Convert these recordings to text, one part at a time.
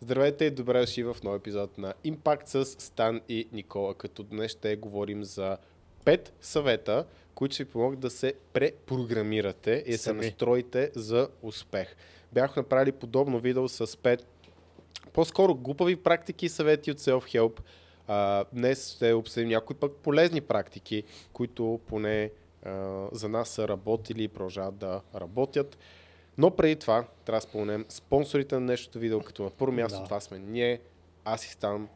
Здравейте и добре дошли в нов епизод на Impact с Стан и Никола, като днес ще говорим за 5 съвета, които ще ви помогнат да се препрограмирате и да се настроите за успех. Бях направили подобно видео с 5 по-скоро глупави практики и съвети от Self-Help. А, днес ще обсъдим някои пък полезни практики, които поне а, за нас са работили и продължават да работят. Но преди това трябва да спомнем спонсорите на днешното видео, като на първо място Да. това сме ние, аз и Стан.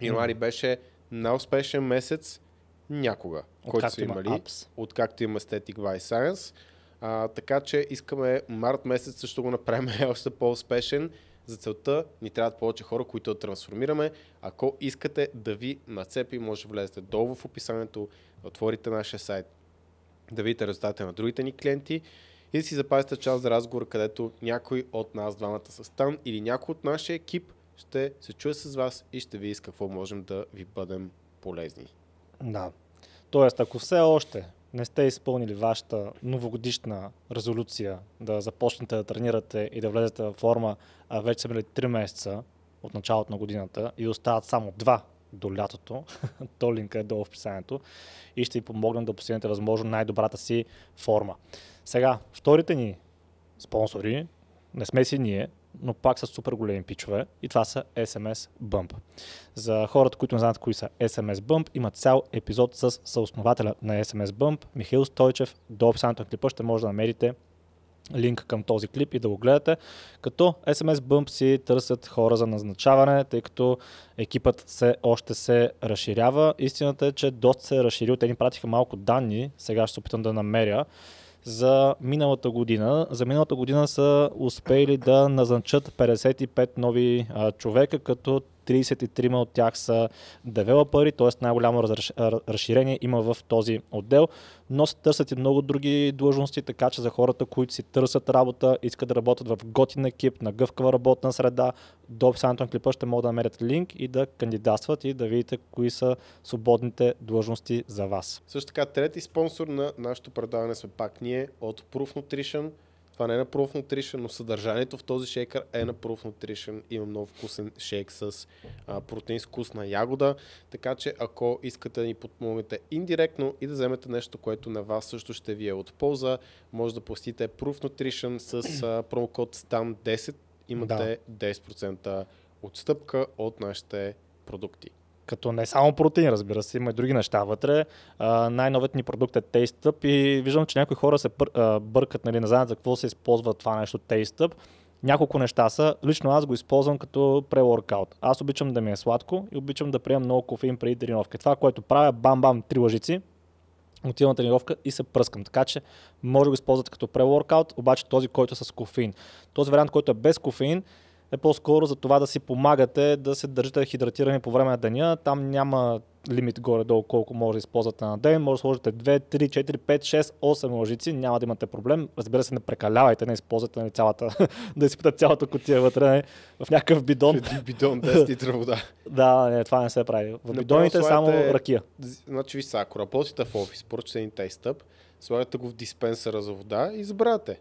Януари беше най-успешен месец някога, който са има имали, откакто има Static by Science. А, така че искаме март месец също го направим още по-успешен. За целта ни трябват повече хора, които да трансформираме. Ако искате да ви нацепи, може да влезете долу в описанието, да отворите нашия сайт, да видите резултатите на другите ни клиенти и да си запазите част за разговор, където някой от нас двамата са стан или някой от нашия екип ще се чуе с вас и ще види с какво можем да ви бъдем полезни. Да. Тоест, ако все още не сте изпълнили вашата новогодишна резолюция да започнете да тренирате и да влезете в форма, а вече са минали 3 месеца от началото на годината и остават само 2 до лятото, то линка е долу в описанието и ще ви помогнем да постигнете възможно най-добрата си форма. Сега, вторите ни спонсори, не сме си ние, но пак са супер големи пичове и това са SMS Bump. За хората, които не знаят кои са SMS Bump, има цял епизод с съоснователя на SMS Bump, Михаил Стойчев. До описанието на клипа ще може да намерите линк към този клип и да го гледате. Като SMS Bump си търсят хора за назначаване, тъй като екипът все още се разширява. Истината е, че доста се е разширил. Те ни пратиха малко данни, сега ще се опитам да намеря за миналата година. За миналата година са успели да назначат 55 нови а, човека, като 33 от тях са девелопери, т.е. най-голямо разширение има в този отдел, но се търсят и много други длъжности, така че за хората, които си търсят работа, искат да работят в готин екип, на гъвкава работна среда, до описанието на клипа ще могат да намерят линк и да кандидатстват и да видите кои са свободните длъжности за вас. Също така, трети спонсор на нашето предаване сме пак ние от Proof Nutrition. Това не е на Proof Nutrition, но съдържанието в този шейкър е на Proof Nutrition. Има много вкусен шейк с а, протеин с вкусна ягода. Така че ако искате да ни подпомогнете индиректно и да вземете нещо, което на вас също ще ви е от полза, може да посетите Proof Nutrition с а, промокод STAN10. Имате 10% отстъпка от нашите продукти. Като не само протеин, разбира се, има и други неща вътре. А, най-новият ни продукт е TasteUp и виждам, че някои хора се бъркат, нали, не знаят за какво се използва това нещо TasteUp. Няколко неща са. Лично аз го използвам като преворкаут. Аз обичам да ми е сладко и обичам да приемам много кофеин преди тренировка. Това, което правя, бам-бам, три лъжици, отивам на тренировка и се пръскам. Така че може да го използвате като преворкаут, обаче този, който е с кофеин. Този вариант, който е без кофеин, е по-скоро за това да си помагате да се държите хидратирани по време на деня. Там няма лимит горе-долу колко може да използвате на ден. Може да сложите 2, 3, 4, 5, 6, 8 лъжици, няма да имате проблем. Разбира се, не прекалявайте, не използвате нали, цялата, да изпитате цялата котия вътре нали, в някакъв бидон. Преди бидон 10 литра вода. да, не, това не се прави. В бидоните е само ракия. Значи ви са, ако работите в офис, поръчате един тейстъп, слагате го в диспенсъра за вода и забравяте.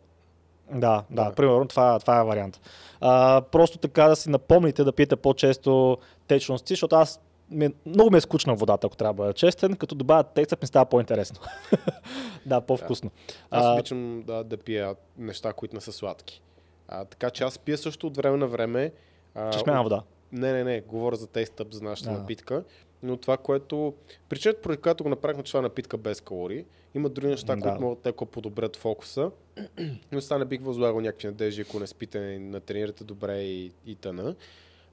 Да, да, Да. да. примерно това, това е вариант. А, просто така да си напомните да пиете по-често течности, защото аз ми, е- много ми е скучна водата, ако трябва да бъда честен, като добавя текстът ми става по-интересно. да, по-вкусно. Аз А, обичам да, да пия неща, които не са сладки. А, така че аз пия също от време на време. А, Чешмяна вода. Не, не, не, говоря за тейстъп за нашата Да. напитка. Но това, което... Причината, поради която го направихме, че това е напитка без калории. Има други неща, Да. които могат го подобрят фокуса. Но сега не бих възлагал някакви надежди, ако не спите, не тренирате добре и, и тъна.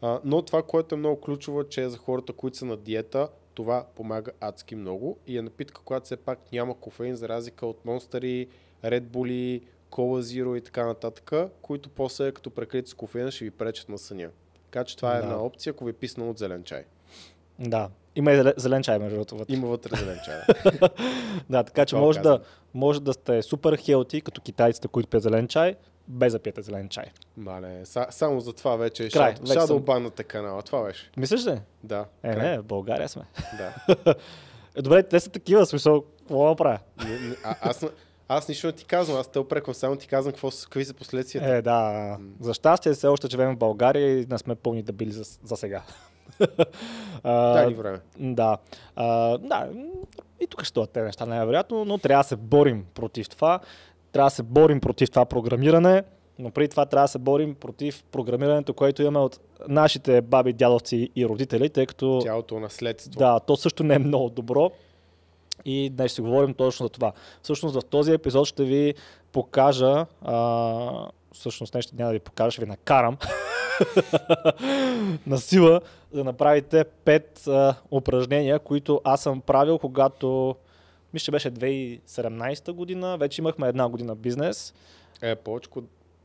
А, но това, което е много ключово, е, че за хората, които са на диета, това помага адски много и е напитка, която все пак няма кофеин, за разлика от монстъри, Bull, Cola Zero и така нататък, които после като прекрити с кофеина ще ви пречат на съня. Така че това е Да. една опция, ако ви е писнало от зелен чай. Да. Има и зелен- чай, между другото. вътре. Има вътре зелен чай. да. Така че може да, може да сте супер хелти, като китайците, които пият зелен чай, без да пиете зелен чай. Мале, са, само за това вече Край, Shadow, вече съм- банната канала. Това беше. Мислиш ли? Да. Е, край. не, в България сме. Да. Е, добре, те са такива, смисъл, какво да правя? А, аз, Аз нищо не ти казвам, аз те опреквам, само ти казвам какво, какви са последствията. Е, да. За щастие все още живеем в България и не сме пълни дебили за, за сега. А, време. Да. А, да. И тук ще стоят те неща, най-вероятно, но трябва да се борим против това. Трябва да се борим против това програмиране, но преди това трябва да се борим против програмирането, което имаме от нашите баби, дядовци и родители, тъй като Цялото наследство. да, то също не е много добро. И днес ще говорим точно за това. Всъщност в този епизод ще ви покажа, а, всъщност нещо няма да ви покажа, ще ви накарам на сила да направите пет а, упражнения, които аз съм правил, когато мисля, че беше 2017 година, вече имахме една година бизнес. Е, повече.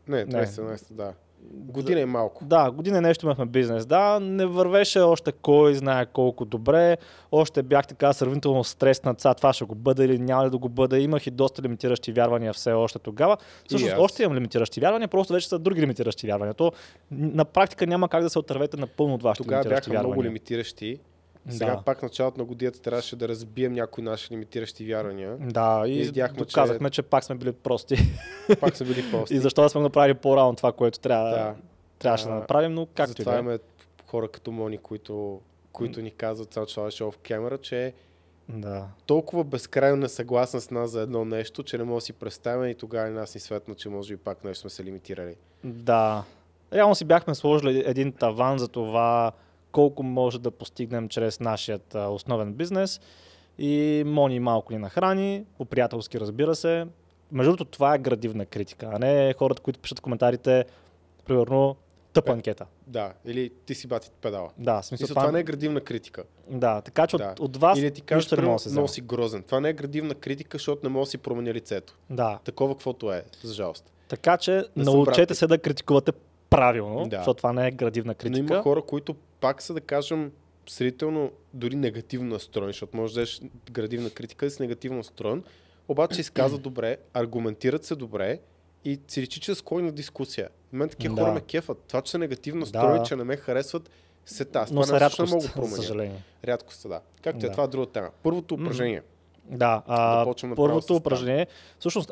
Не, Не. 2017, да. Година и малко. Да, година и нещо имахме бизнес. Да, не вървеше още кой знае колко добре. Още бях така сравнително стреснат, сега това ще го бъде или няма ли да го бъде. Имах и доста лимитиращи вярвания все още тогава. Всъщност още имам лимитиращи вярвания, просто вече са други лимитиращи вярвания. То на практика няма как да се отървете напълно от вашите Тогава лимитиращи бяха вярвания. много лимитиращи. Сега Да. пак началото на годината трябваше да разбием някои наши лимитиращи вярвания. Да, и Видяхме, че- казахме, че... пак сме били прости. Пак са били прости. и защо да сме направили по-рано това, което трябва, Да. трябваше да А, направим, но както и Затова да е. имаме хора като Мони, които, които ни казват само това шоу в камера, че Да. толкова безкрайно несъгласна с нас за едно нещо, че не мога да си представим и тогава и нас ни светна, че може би пак нещо сме се лимитирали. Да. Реално си бяхме сложили един таван за това колко може да постигнем чрез нашият а, основен бизнес. И Мони малко ни нахрани, по-приятелски разбира се. Между другото, това е градивна критика, а не хората, които пишат коментарите, примерно, тъпа Е. анкета. Да, или ти си бати педала. Да, смисъл Мисля, това не е градивна критика. Да, така че Да. от, от вас Или ти кажеш, нищо не може да се грозен. Това не е градивна критика, защото не може да си променя лицето. Да, Такова каквото е, за жалост. така че Не научете се да критикувате правилно, Да. защото това не е градивна Но критика. има хора, които пак са, да кажем, сравнително дори негативно настроен, защото може да дадеш градивна критика да си негативно настроен, обаче се изказват добре, аргументират се добре и си речи, че е склонни на дискусия. И мен такива Да. хора ме кефат. Това, че са негативно настроени, Да. че не ме харесват, се та. но Това не за променя. Рядко са, да. Както е, Да. това е друга тема. Първото упражнение. Да, а, Да първото упражнение, всъщност,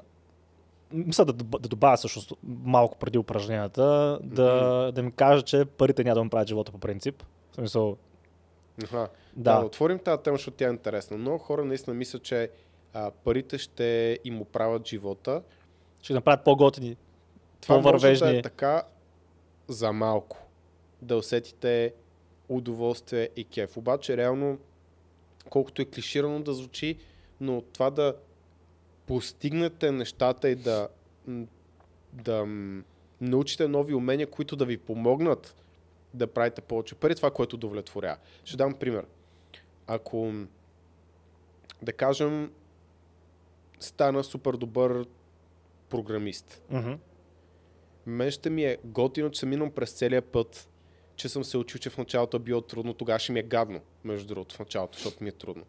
мисля да, да добавя всъщност малко преди упражненията, да, да ми кажа, че парите няма да му правят живота по принцип. В смисъл, Аха. Да. да, отворим тази тема, защото тя е интересна. Много хора наистина мислят, че а, парите ще им оправят живота. ще направят по-готини. Това може да По-вървежни. е така за малко. Да усетите удоволствие и кеф. Обаче, реално, колкото е клиширано да звучи, но това да постигнете нещата и да, да научите нови умения, които да ви помогнат да правите повече пари, това, което удовлетворява. Ще дам пример. Ако, да кажем, стана супер добър програмист, Мгм. мен ще ми е готино, че съм минал през целия път, че съм се учил, че в началото е било трудно, тогава ще ми е гадно, между другото, в началото, защото ми е трудно.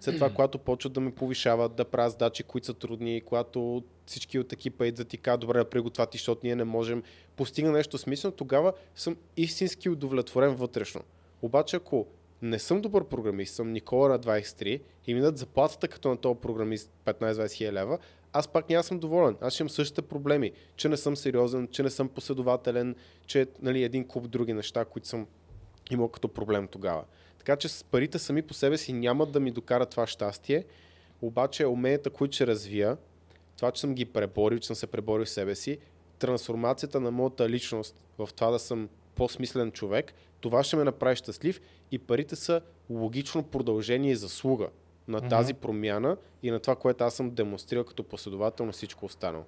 След това, когато почват да ме повишават, да правят задачи, които са трудни, когато всички от екипа идват и казват, добре, направи го това ти, защото ние не можем, постигна нещо смислено, тогава съм истински удовлетворен вътрешно. Обаче, ако не съм добър програмист, съм Никола на 23 и ми дадат заплатата като на този програмист 15-20 хиляди лева, аз пак няма съм доволен. Аз имам същите проблеми, че не съм сериозен, че не съм последователен, че нали, един куп други неща, които съм имал като проблем тогава. Така че с парите сами по себе си няма да ми докарат това щастие, обаче уменията, които ще развия, това, че съм ги преборил, че съм се преборил в себе си, трансформацията на моята личност в това да съм по-смислен човек, това ще ме направи щастлив и парите са логично продължение и заслуга на Мгм. тази промяна и на това, което аз съм демонстрирал като последовател на всичко останало.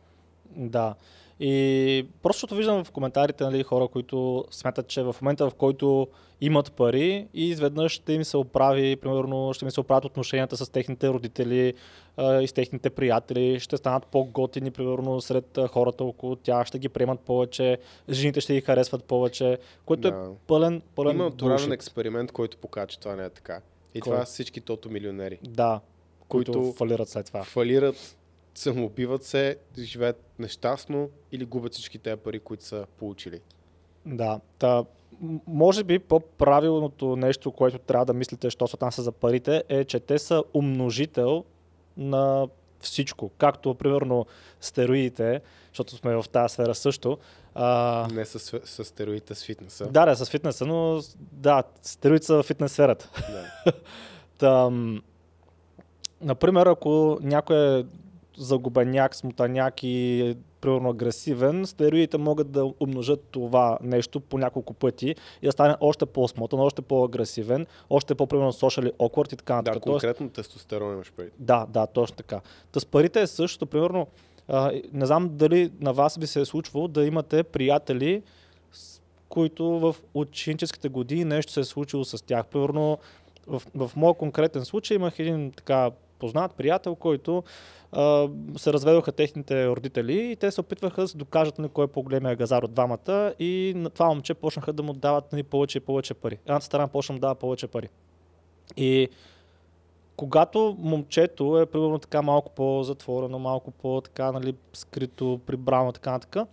Да. И просто виждам в коментарите нали, хора, които смятат, че в момента в който имат пари и изведнъж ще им се оправи, примерно ще им се оправят отношенията с техните родители а, и с техните приятели, ще станат по-готини, примерно сред хората около тях, ще ги приемат повече, жените ще ги харесват повече, което е Да. пълен, пълен Има натурален експеримент, който показва, че това не е така. И Кой? това са всички тото милионери. Да, които, които фалират след това. Фалират, самоубиват се, живеят нещастно или губят всички тези пари, които са получили. Да, та, може би по-правилното нещо, което трябва да мислите, що се отнася за парите, е, че те са умножител на всичко. Както, примерно, стероидите, защото сме в тази сфера също. А, Не с, с стероидите, с фитнеса. да, да, с фитнеса, но да, стероиди са в фитнес сферата. Да. Там, например, ако някой е загубеняк, смутаняк и е примерно агресивен, стероидите могат да умножат това нещо по няколко пъти и да стане още по-смотан, още по-агресивен, още по-примерно socially awkward и така да, нататък. Тоест, конкретно тестостерон имаш преди. да, да, точно така. Та с парите е същото. Примерно, не знам дали на вас би се е случвало да имате приятели, които в ученическите години нещо се е случило с тях. Примерно, в, в моят конкретен случай имах един така познат приятел, който а, се разведоха техните родители и те се опитваха да докажат на кой е по-големия газар от двамата и на това момче почнаха да му дават нали, повече и повече пари. Едната страна почна да дава повече пари. И когато момчето е примерно така малко по-затворено, малко по-така нали, скрито, прибрано, така нататък,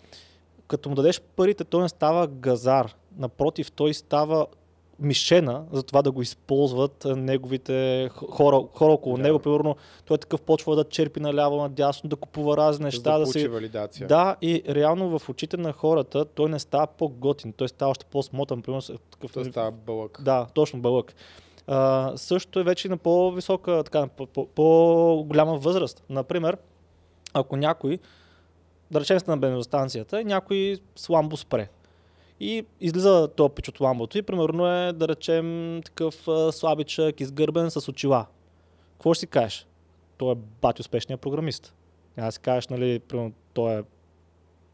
като му дадеш парите, той не става газар. Напротив, той става мишена за това да го използват неговите хора, хора около Да. него. Примерно, той такъв почва да черпи наляво, надясно, да купува разни неща, да да си валидация. да, и реално в очите на хората той не става по-готин, той става още по-смотан, примерно такъв... Той става бълък. Да, точно бълък. Също е вече на по-висока, така, по-голяма възраст. Например, ако някой, да речем сте на бензостанцията, някой с ламбо спре. И излиза този пич от ламбото и примерно е, да речем, такъв слабичък, изгърбен с очила. Какво ще си кажеш? Той е бати успешният програмист. Няма да си кажеш, нали, примерно, той е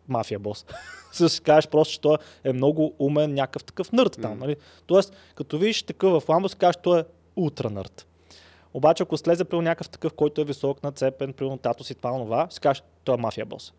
мафия бос. Също си кажеш просто, че той е много умен, някакъв такъв нърд там. М. Нали? Тоест, като видиш такъв в ламбо, си кажеш, той е ултра нърд. Обаче, ако слезе при някакъв такъв, който е висок, нацепен, при тато си това, това, си кажеш, той е мафия бос.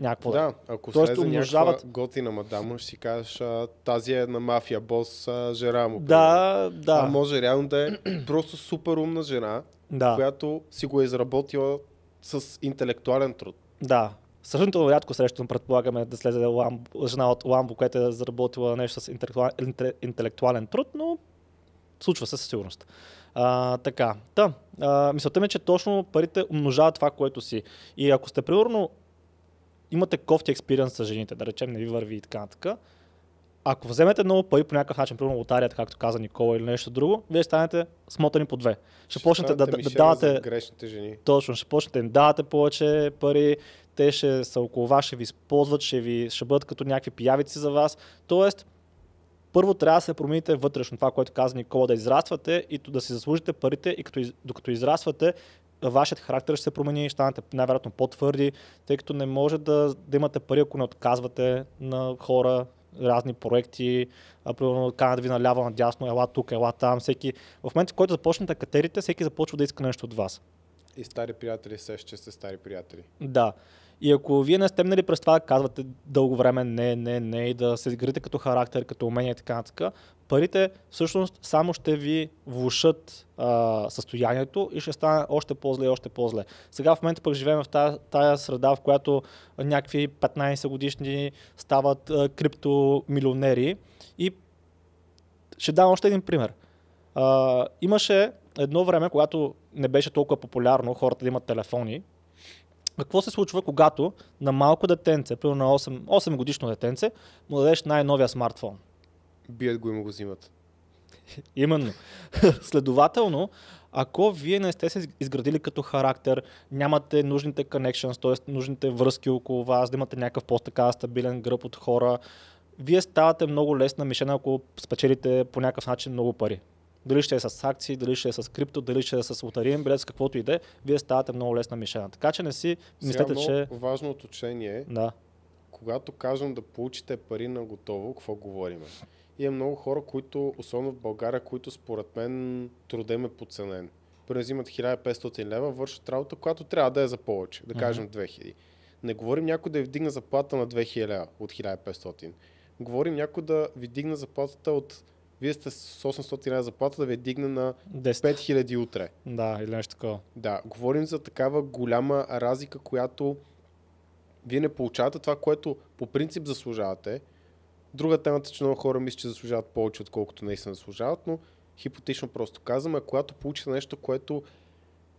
Някакво Да, ако Тоест, слезе умножават- някаква готина мадама, ще си кажеш, а, тази е на мафия бос а, жена му. примерно. Да, да. А може реално да е просто супер умна жена, да. която си го е изработила с интелектуален труд. Да. Сравнително рядко срещам, предполагаме, да слезе ламбо, жена от Ламбо, която е заработила нещо с интелектуален, интел- интелектуален труд, но случва се със сигурност. А, така, та, а, мисълта ми е, че точно парите умножават това, което си. И ако сте, примерно, имате кофти експириенс с жените, да речем, не ви върви и така нататък, ако вземете много пари по някакъв начин, примерно лотарията, както каза Никола или нещо друго, вие станете смотани по две. Ще, почнете да, да, да давате грешните жени. точно, ще почнете да им давате повече пари, те ще са около вас, ще ви използват, ще, ви, ще бъдат като някакви пиявици за вас. Тоест, първо трябва да се промените вътрешно, това, което каза Никола, да израствате и да си заслужите парите и като, докато израствате, вашият характер ще се промени, ще станете най-вероятно по-твърди, тъй като не може да, да имате пари, ако не отказвате на хора разни проекти, примерно канат ви наляво, надясно, ела тук, ела там, всеки. В момента, в който започнете катерите, всеки започва да иска нещо от вас. И стари приятели се, че сте стари приятели. Да. И ако вие не сте минали през това казвате дълго време не, не, не и да се изградите като характер, като умение и така нататък, парите всъщност само ще ви влушат а, състоянието и ще стане още по-зле и още по-зле. Сега в момента пък живеем в тая, тая среда, в която някакви 15 годишни стават а, криптомилионери и ще дам още един пример. А, имаше едно време, когато не беше толкова популярно хората да имат телефони, какво се случва, когато на малко детенце, примерно на 8, 8 годишно детенце, му дадеш най-новия смартфон? Бият го и му го взимат. Именно. Следователно, ако вие не сте се изградили като характер, нямате нужните connections, т.е. нужните връзки около вас, да имате някакъв по-така стабилен гръб от хора, вие ставате много лесна мишена, ако спечелите по някакъв начин много пари. Дали ще е с акции, дали ще е с крипто, дали ще е с лотариен билет, с каквото и да е, вие ставате много лесна мишена. Така че не си мислете, Сега че... важно уточнение е, Да. когато кажем да получите пари на готово, какво говорим? Има много хора, които, особено в България, които според мен трудем е подценен. Първо взимат 1500 лева, вършат работа, която трябва да е за повече, да кажем 2000. Не говорим някой да ви вдигна заплата на 2000 лева от 1500. Говорим някой да ви дигна заплатата от вие сте с 800 лева заплата да ви я дигне на 10. 5000 утре. Да, или нещо такова. Да, говорим за такава голяма разлика, която вие не получавате това, което по принцип заслужавате. Друга темата, че много хора мислят, че заслужават повече, отколкото наистина заслужават, но хипотетично просто казваме, когато получите нещо, което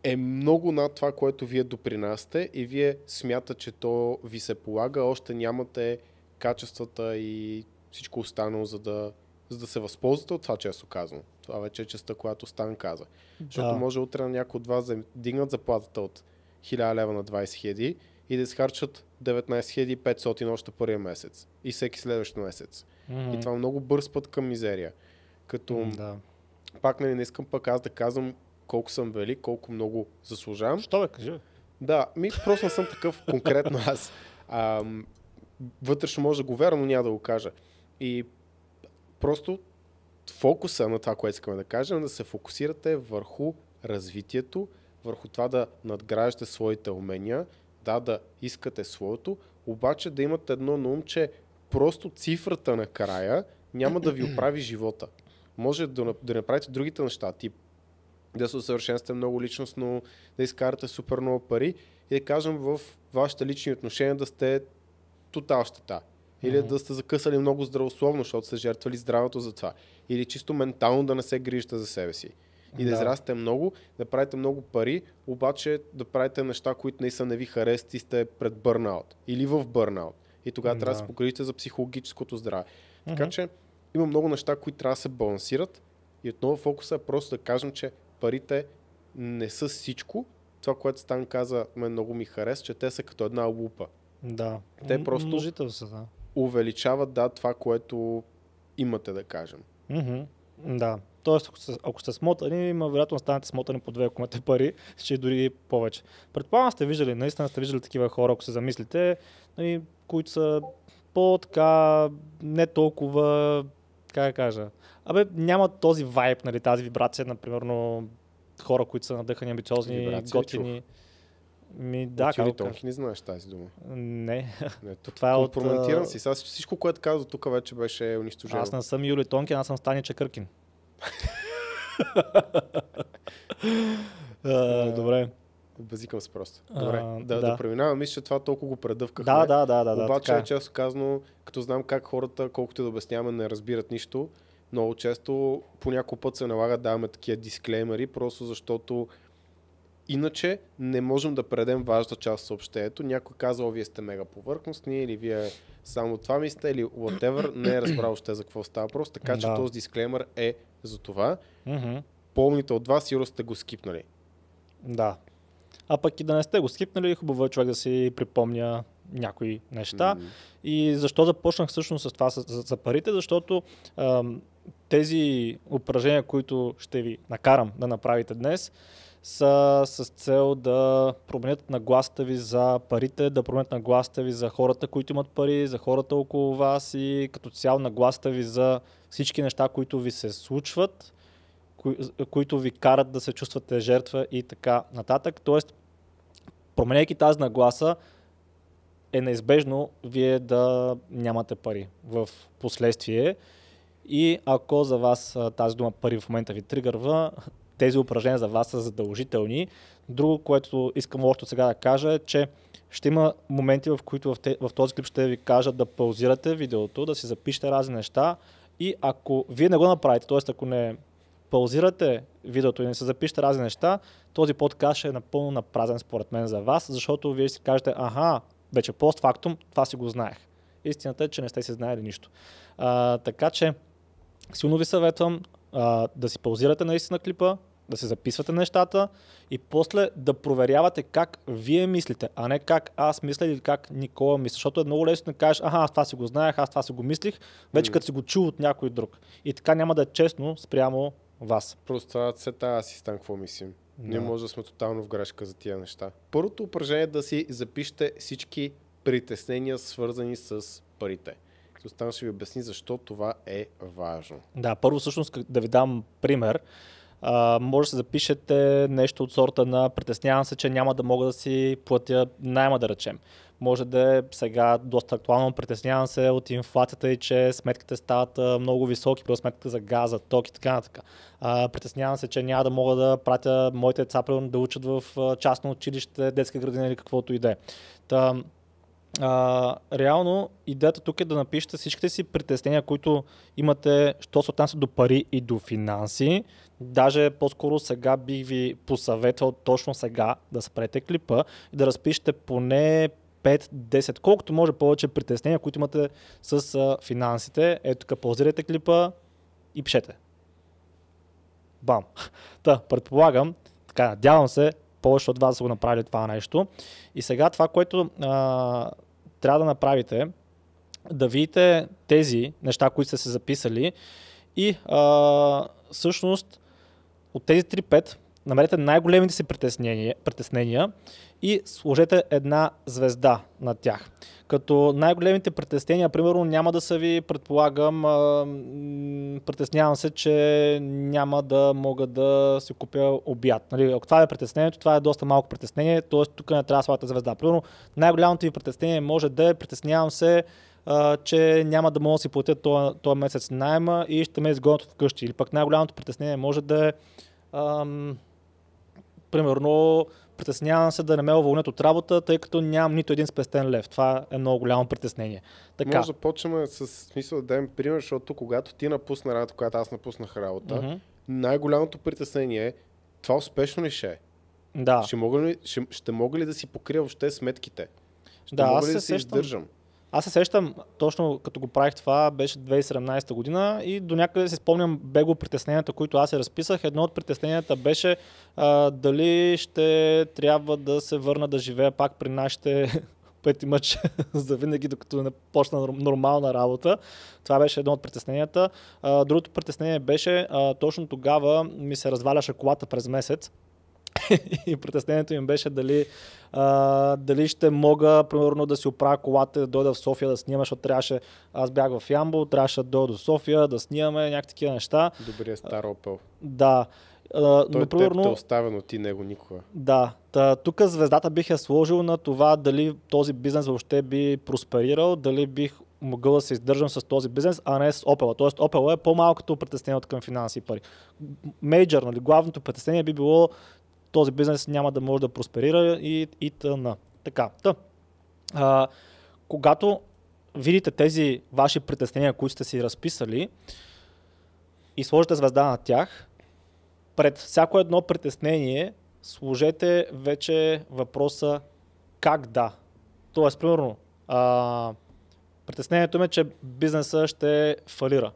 е много над това, което вие допринасяте и вие смятате, че то ви се полага, още нямате качествата и всичко останало, за да, за да се възползвате от това, често казвам. Това вече е частта, която Стан каза. Защото Да. може утре на някой от вас да дигнат заплатата от 1000 лева на 20 хиляди и да изхарчат 19 500 още първия месец и всеки следващ месец. Мгм. И това е много бърз път към мизерия. Като Да. пак нали, не искам пък аз да казвам колко съм велик, колко много заслужавам. Що бе, кажи? Да, ми просто не съм такъв конкретно аз. А, вътрешно може да го вярвам, но няма да го кажа. И просто фокуса на това, което искаме да кажем, да се фокусирате върху развитието, върху това да надграждате своите умения, да, да искате своето, обаче да имате едно на ум, че просто цифрата накрая няма да ви оправи живота. Може да, на- да направите другите неща, тип да се усъвършенствате много личностно, да изкарате супер много пари и да кажем в вашите лични отношения да сте тотал щета. Или да сте закъсали много здравословно, защото сте жертвали здравето за това. Или чисто ментално да не се грижите за себе си. И да, Да. израстете много, да правите много пари, обаче да правите неща, които наистина не ви харесат и сте пред бърнаут. Или в бърнаут. И тогава трябва да Да. се погрижите за психологическото здраве. Така Мгм. че има много неща, които трябва да се балансират. И отново фокуса е просто да кажем, че парите не са всичко. Това, което Стан каза, мен много ми хареса, че те са като една лупа. Да. Те просто- Множител са, да. Увеличават, да, това, което имате да кажем. Мгм. Да. Тоест, ако сте, ако сте смотани, има вероятно да станете смотани по две, ако имате пари, ще дори повече. Предполагам сте виждали, наистина сте виждали такива хора, ако се замислите, нали, които са по-така, не толкова, как да кажа, абе, нямат този вайб, нали, тази вибрация, например, хора, които са надъхани, амбициозни, Вибрация готини. Ми, Да, кажа? Тонки не знаеш тази дума. Не, Ето. това е от... А, си. Сега всичко, което каза тук вече беше унищожено. Аз не съм Юли Тонкин, аз съм Стани Чакъркин. А, Добре. Базикам се просто. А, Добре, да, да. да. да преминавам. Мисля, че това толкова го предъвкахме. Да, да, да, да. да Обаче, така е. често казано, като знам как хората, колкото и да обясняваме, не разбират нищо, много често по някой път се налага да даваме такива дисклеймери, просто защото иначе не можем да предем важната част от съобщението. Някой казва, вие сте мега повърхностни или вие само това мислите или whatever, не е разбрал още за какво става просто. Така че Да. този дисклеймер е за това. Мгм. Помните от вас, сигурно сте го скипнали. Да. А пък и да не сте го скипнали, хубаво е човек да си припомня някои неща. М, И защо започнах всъщност с това за, за парите? Защото ам, тези упражнения, които ще ви накарам да направите днес, са с цел да променят нагласата ви за парите, да променят нагласата ви за хората, които имат пари, за хората около вас и като цяло нагласата ви за всички неща, които ви се случват, кои, които ви карат да се чувствате жертва и така нататък. Тоест, променяйки тази нагласа, е неизбежно вие да нямате пари в последствие. И ако за вас тази дума пари в момента ви тригърва, тези упражнения за вас са задължителни. Друго, което искам още сега да кажа е, че ще има моменти, в които в този клип ще ви кажа да паузирате видеото, да си запишете разни неща и ако вие не го направите, т.е. ако не паузирате видеото и не се запишете разни неща, този подкаст ще е напълно напразен според мен за вас, защото вие си кажете, аха, вече постфактум, това си го знаех. Истината е, че не сте си знаели нищо. А, така че, силно ви съветвам а, да си паузирате наистина клипа, да се записвате нещата и после да проверявате как вие мислите, а не как аз мисля или как Никола мисли. Защото е много лесно да кажеш, аха, аз това си го знаех, аз това си го мислих, вече като си го чул от някой друг. И така няма да е честно спрямо вас. Просто това се тази асистент, какво мислим. Да. може да сме тотално в грешка за тия неща. Първото упражнение е да си запишете всички притеснения, свързани с парите. Остана ще ви обясни защо това е важно. Да, първо всъщност да ви дам пример. А, може да се запишете нещо от сорта на притеснявам се, че няма да мога да си платя найма да речем. Може да е сега доста актуално, притеснявам се от инфлацията и че сметките стават много високи, просто сметките за газ, за ток и така нататък. Притеснявам се, че няма да мога да пратя моите деца да учат в частно училище, детска градина или каквото и да е. А, реално идеята тук е да напишете всичките си притеснения, които имате, що се отнася до пари и до финанси. Даже по-скоро сега бих ви посъветвал точно сега да спрете клипа и да разпишете поне 5-10, колкото може повече притеснения, които имате с а, финансите. Ето тук паузирайте клипа и пишете. Бам. Та, предполагам, така, надявам се, повече от вас са го направили това нещо. И сега това, което а, трябва да направите, да видите тези неща, които сте се записали. И а, всъщност от тези 3-5 намерете най-големите си притеснения, притеснения и сложете една звезда на тях. Като най-големите притеснения, примерно, няма да са ви, предполагам, притеснявам се, че няма да мога да си купя обяд. Нали, ако това е притеснението, това е доста малко притеснение, т.е. тук не трябва своята звезда. Примерно, най-голямото ви притеснение може да е, притеснявам се, че няма да мога да си платя този, месец найема и ще ме изгонят вкъщи. Или пък най-голямото притеснение може да е ам, примерно притеснявам се да не ме уволнят от работа, тъй като нямам нито един спестен лев. Това е много голямо притеснение. Така. Може да почнем с смисъл да дадем пример, защото когато ти напусна работа, когато аз напуснах работа, mm-hmm. най-голямото притеснение е това успешно ли ще е? Да. Ще мога ли, ще, ще мога ли да си покрия въобще сметките? Ще да, мога аз ли се да си издържам? Аз се сещам, точно като го правих това, беше 2017 година и до някъде си спомням бего притесненията, които аз се разписах. Едно от притесненията беше а, дали ще трябва да се върна да живея пак при нашите пети мъч за винаги, докато не почна нормална работа. Това беше едно от притесненията. А, другото притеснение беше, а, точно тогава ми се разваляше колата през месец и притеснението им беше дали, а, дали ще мога, примерно, да си оправя колата, да дойда в София да снимам, защото трябваше, аз бях в Ямбол, трябваше да дойда до София, да снимаме някакви такива неща. Добрия стар Opel. Да. А, Той но, примерно, те е оставено ти него никога. Да. Та, тук звездата бих я сложил на това дали този бизнес въобще би просперирал, дали бих могъл да се издържам с този бизнес, а не с Opel. Тоест Opel е по-малкото притеснение от към финанси и пари. Мейджор, нали, главното притеснение би било този бизнес няма да може да просперира и, и т.н. Така, та. А, когато видите тези ваши притеснения, които сте си разписали и сложите звезда на тях, пред всяко едно притеснение сложете вече въпроса как да. Тоест, примерно, а, притеснението ми е, че бизнеса ще фалира.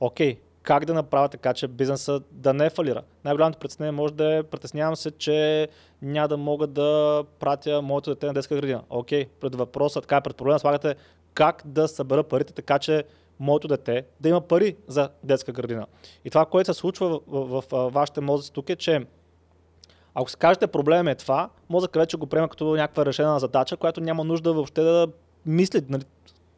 Окей, как да направя така, че бизнеса да не фалира. Най-голямото притеснение може да е, притеснявам се, че няма да мога да пратя моето дете на детска градина. Окей, пред въпроса, така е пред проблема, слагате как да събера парите така, че моето дете да има пари за детска градина. И това, което се случва в, в, в, в вашите мозъци тук е, че ако се кажете проблем е това, мозъкът вече го приема като някаква решена задача, която няма нужда въобще да мисли. Нали?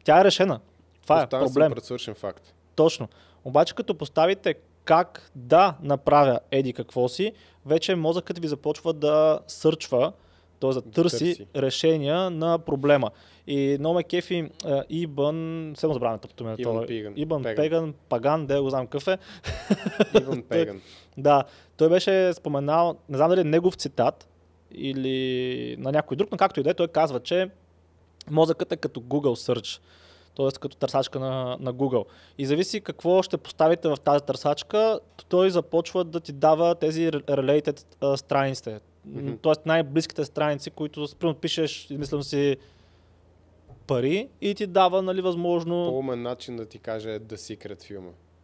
Тя е решена. Това е проблем. предсвършен факт. Точно. Обаче като поставите как да направя еди какво си, вече мозъкът ви започва да сърчва, т.е. да търси, търси решения на проблема. И много ме кефи Ибън, само забравяме тъпто ме. Ибън Пеган. Ибън Пеган, Паган, де го знам какъв е. Ибън Пеган. да, той беше споменал, не знам дали е негов цитат или на някой друг, но както и да е, той казва, че мозъкът е като Google Search т.е. като търсачка на, на Google. И зависи какво ще поставите в тази търсачка, той започва да ти дава тези related uh, страниците. Mm-hmm. Т.е. най-близките страници, които спрямо пишеш, измислям си пари и ти дава нали, възможно... По-умен начин да ти каже The Secret филма.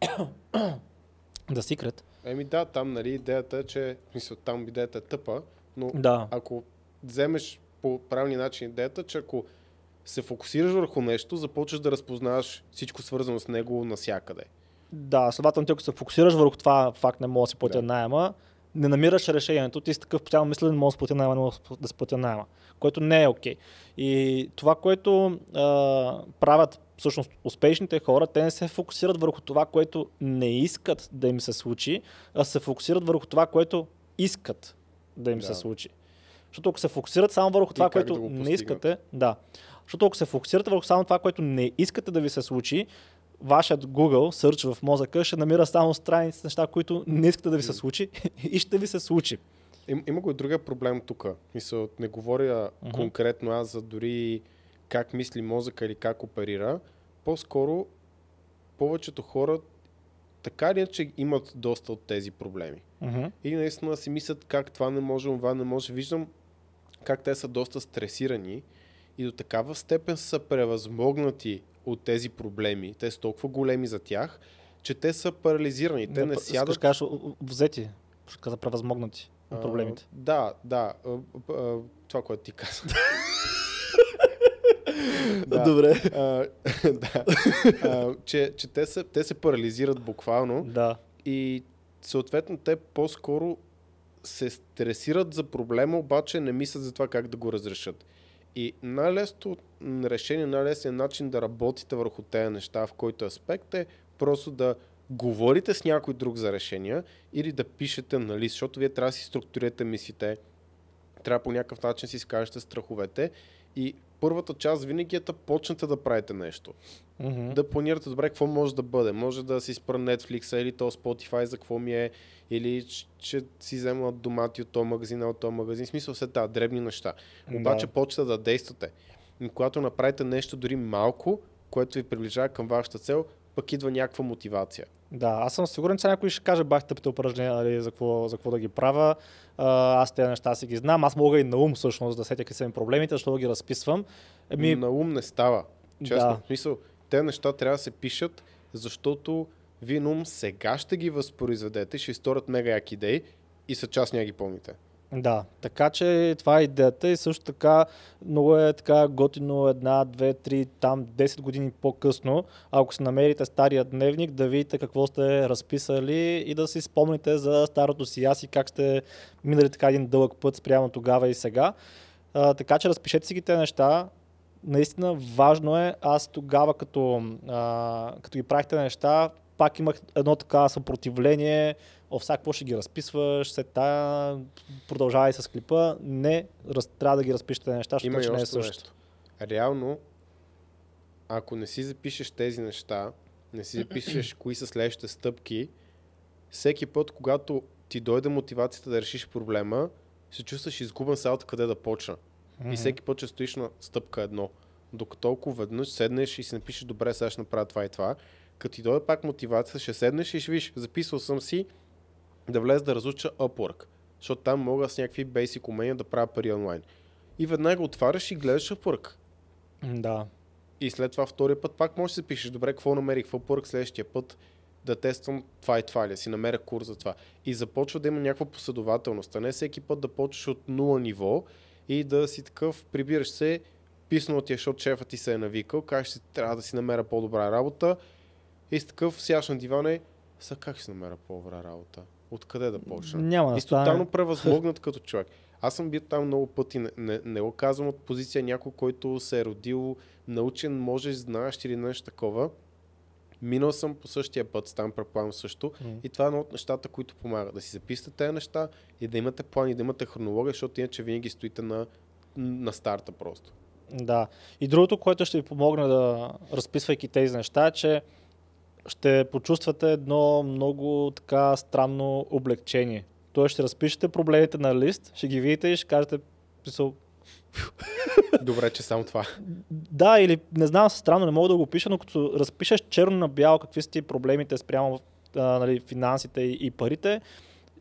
The Secret? Еми да, там нали, идеята е, че мисля, там идеята е тъпа, но да. ако вземеш по правилни начин идеята, че ако се фокусираш върху нещо, започваш да разпознаваш всичко свързано с него насякъде. Да, следователно ти ако се фокусираш върху това факт не мога да си платя да. найема, не намираш решението, ти си такъв постоянно мисля, не мога да си платя найема, не мога да си платя найема, което не е окей. Okay. И това, което а, правят всъщност успешните хора, те не се фокусират върху това, което не искат да им се случи, а се фокусират върху това, което искат да им да. се случи. Защото ако се фокусират само върху това, което да не искате, да. Защото ако се фокусирате върху само това, което не искате да ви се случи, вашият Google Search в мозъка ще намира само страници неща, които не искате да ви се случи и ще ви се случи. Им, има го и другия проблем тук. Мисъл, не говоря uh-huh. конкретно аз за дори как мисли мозъка или как оперира, по-скоро повечето хора така или иначе имат доста от тези проблеми. Мгм. И наистина си мислят как това не може, това не може. Виждам как те са доста стресирани и до такава степен са превъзмогнати от тези проблеми. Те са толкова големи за тях, че те са парализирани. Те Да, не сядат. Искаш да кажеш, взети, ще каза превъзмогнати от проблемите. А, да, да. а, а, Това, което ти каза. Да. Добре. А, да. А, че че те, се, те се парализират буквално Да. и съответно те по-скоро се стресират за проблема, обаче не мислят за това как да го разрешат. И най-лесното решение, най-лесният начин да работите върху тези неща, в който аспект е просто да говорите с някой друг за решения или да пишете на лист, защото вие трябва да си структурирате мислите, трябва по някакъв начин си изкажете страховете и първата част винаги е да почнете да правите нещо. Мгм. Да планирате добре какво може да бъде. Може да си спра Netflix или то Spotify за какво ми е, или че си взема домати от този магазин, от този магазин. В смисъл се тази дребни неща. Обаче Да. почвате да действате. И когато направите нещо дори малко, което ви приближава към вашата цел, пък идва някаква мотивация. Да, аз съм сигурен, че някой ще каже бах тъпите упражнения, нали, за, какво, за какво да ги правя. А, аз тези неща си ги знам. Аз мога и на ум всъщност да сетя какви са ми проблемите, защото ги разписвам. Еми, На ум не става. Честно. Да. В смисъл, те неща трябва да се пишат, защото вие на ум сега ще ги възпроизведете, ще изторят мега яки идеи и са част няма ги помните. Да, така че това е идеята и също така много е така готино една, две, три, там 10 години по-късно, ако си намерите стария дневник, да видите какво сте разписали и да си спомните за старото си аз и как сте минали така един дълъг път спрямо тогава и сега. А, така че разпишете си ги тези неща. Наистина важно е, аз тогава като, а, като ги правихте неща, пак имах едно така съпротивление, о, сега какво ще ги разписваш, след тая продължавай с клипа. Не, раз, трябва да ги разпишете неща, защото че не е също. нещо. Реално, ако не си запишеш тези неща, не си запишеш кои са следващите стъпки, всеки път, когато ти дойде мотивацията да решиш проблема, се чувстваш изгубен сега откъде да почна. Мгм. И всеки път ще стоиш на стъпка едно. Докато толкова веднъж седнеш и си напишеш, добре, сега ще направя това и това. Като ти дойде пак мотивация, ще седнеш и ще виж, записал съм си да влез да разуча Upwork. Защото там мога с някакви basic умения да правя пари онлайн. И веднага отваряш и гледаш Upwork. Да. И след това втория път пак можеш да си пишеш, добре, какво намерих в Upwork следващия път да тествам това и това да си намеря курс за това. И започва да има някаква последователност, а не всеки път да почваш от нула ниво и да си такъв, прибираш се, писнал ти е, защото шефа ти се е навикал, кажеш си, трябва да си намеря по-добра работа и си такъв сяш на дивана и са как ще си намеря по-добра работа? Откъде да почна? Няма да И си тотално стане. превъзмогнат като човек. Аз съм бил там много пъти, не, не, не го казвам от позиция някой, който се е родил научен, можеш, знаеш или нещо такова. Минал съм по същия път, там предполагам също. М. И това е едно от нещата, които помагат. Да си записате тези неща и да имате план и да имате хронология, защото иначе винаги стоите на, на старта просто. Да. И другото, което ще ви помогне да разписвайки тези неща, е, че ще почувствате едно много така странно облегчение. Тоест ще разпишете проблемите на лист, ще ги видите и ще кажете, Добре, че само това. да, или не знам, странно, не мога да го пиша, но като разпишеш черно на бяло какви са ти проблемите спрямо а, нали, финансите и, и парите,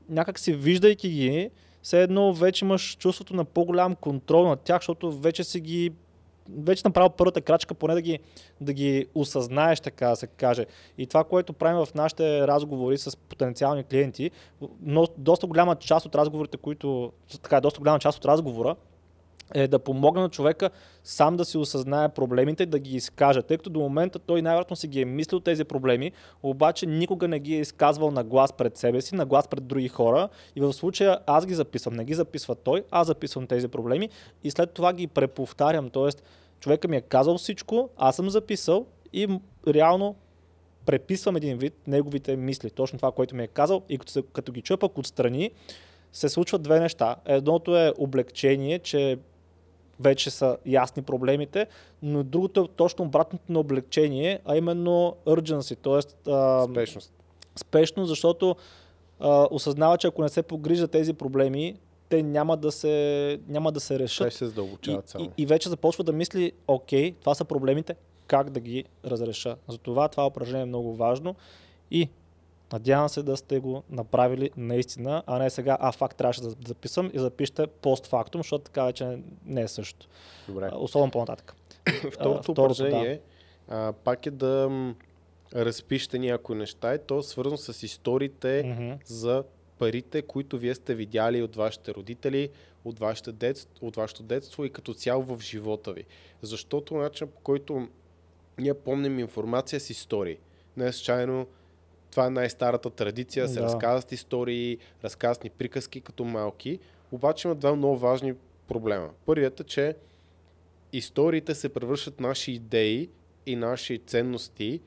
някак си виждайки ги, все едно вече имаш чувството на по-голям контрол над тях, защото вече си ги вече направил първата крачка, поне да ги, да ги осъзнаеш, така да се каже. И това, което правим в нашите разговори с потенциални клиенти, но доста голяма част от разговорите, които, така, доста голяма част от разговора е да помогне на човека сам да си осъзнае проблемите и да ги изкаже, тъй като до момента той най-вероятно си ги е мислил тези проблеми, обаче никога не ги е изказвал на глас пред себе си, на глас пред други хора. И в случая аз ги записвам, не ги записва той, аз записвам тези проблеми и след това ги преповтарям, т.е. човека ми е казал всичко, аз съм записал и реално преписвам един вид неговите мисли, точно това, което ми е казал. И като, като ги чуя пък отстрани, се случват две неща. Едното е облегчение, че вече са ясни проблемите, но другото е точно обратното на облегчение, а именно urgency, т.е. Спешност. спешно, защото а, осъзнава, че ако не се погрижа тези проблеми, те няма да се, няма да се решат. Те се задълбочават и, само. и, и вече започва да мисли, окей, това са проблемите, как да ги разреша. Затова това упражнение е много важно и надявам се да сте го направили наистина, а не сега, а факт трябваше да записам и запишете постфактум, защото така вече не е също. Добре. Особено по-нататък. Второто упражнение а, пак е да разпишете някои неща и то е свързано с историите Мгм. за парите, които вие сте видяли от вашите родители, от, вашето детство, от вашето детство и като цяло в живота ви. Защото начин по който ние помним информация с истории. Не случайно това е най-старата традиция, се Да. разказват истории, разказват ни приказки като малки. Обаче има два много важни проблема. Първият е, че историите се превръщат наши идеи и наши ценности,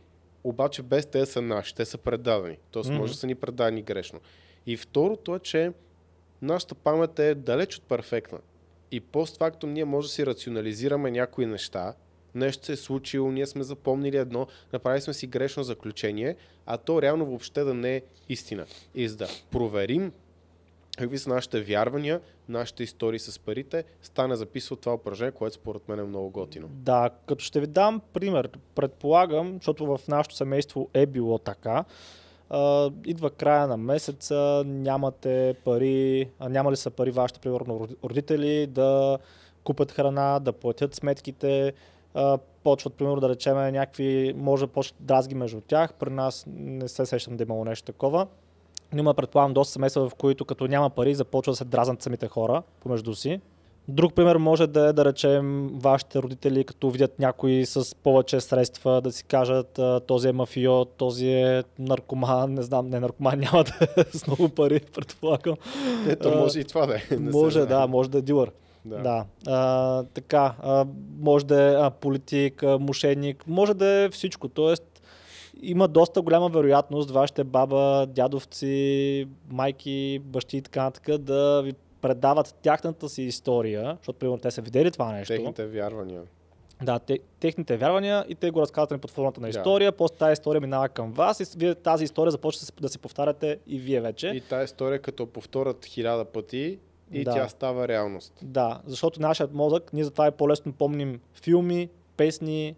обаче без те са наши, те са предадени. Тоест Мгм. може да са ни предадени грешно. И второто е, че нашата памет е далеч от перфектна. И постфактум ние може да си рационализираме някои неща, нещо се е случило, ние сме запомнили едно, направили сме си грешно заключение, а то реално въобще да не е истина. И за да проверим какви са нашите вярвания, нашите истории с парите, стане записва това упражнение, което според мен е много готино. Да, като ще ви дам пример, предполагам, защото в нашето семейство е било така, а, идва края на месеца, нямате пари, няма ли са пари вашите, примерно, роди- родители да купят храна, да платят сметките, а, почват, примерно, да речем някакви, може да почват дразги между тях, при нас не се сещам да е имало нещо такова. Но има, предполагам, доста семейства, в които като няма пари, започват да се дразнат самите хора помежду си. Друг пример може да е, да речем, вашите родители, като видят някой с повече средства, да си кажат, този е мафио, този е наркоман, не знам, не наркоман, няма да е с много пари, предполагам. Ето, може и това да е. може, да, може да е дилър. Да. Да. А, така, а, може да е а, политик, а, мошенник, може да е всичко. Тоест, има доста голяма вероятност вашите баба, дядовци, майки, бащи и така нататък да ви предават тяхната си история, защото примерно те са видели това нещо. Техните вярвания. Да, те, техните вярвания и те го разказват ни под формата на Да. история, после тази история минава към вас и вие тази история започва да се- да повтаряте и вие вече. И тази история, като повторят хиляда пъти, и Да. тя става реалност. Да, защото нашият мозък, ние затова е по-лесно помним филми, песни,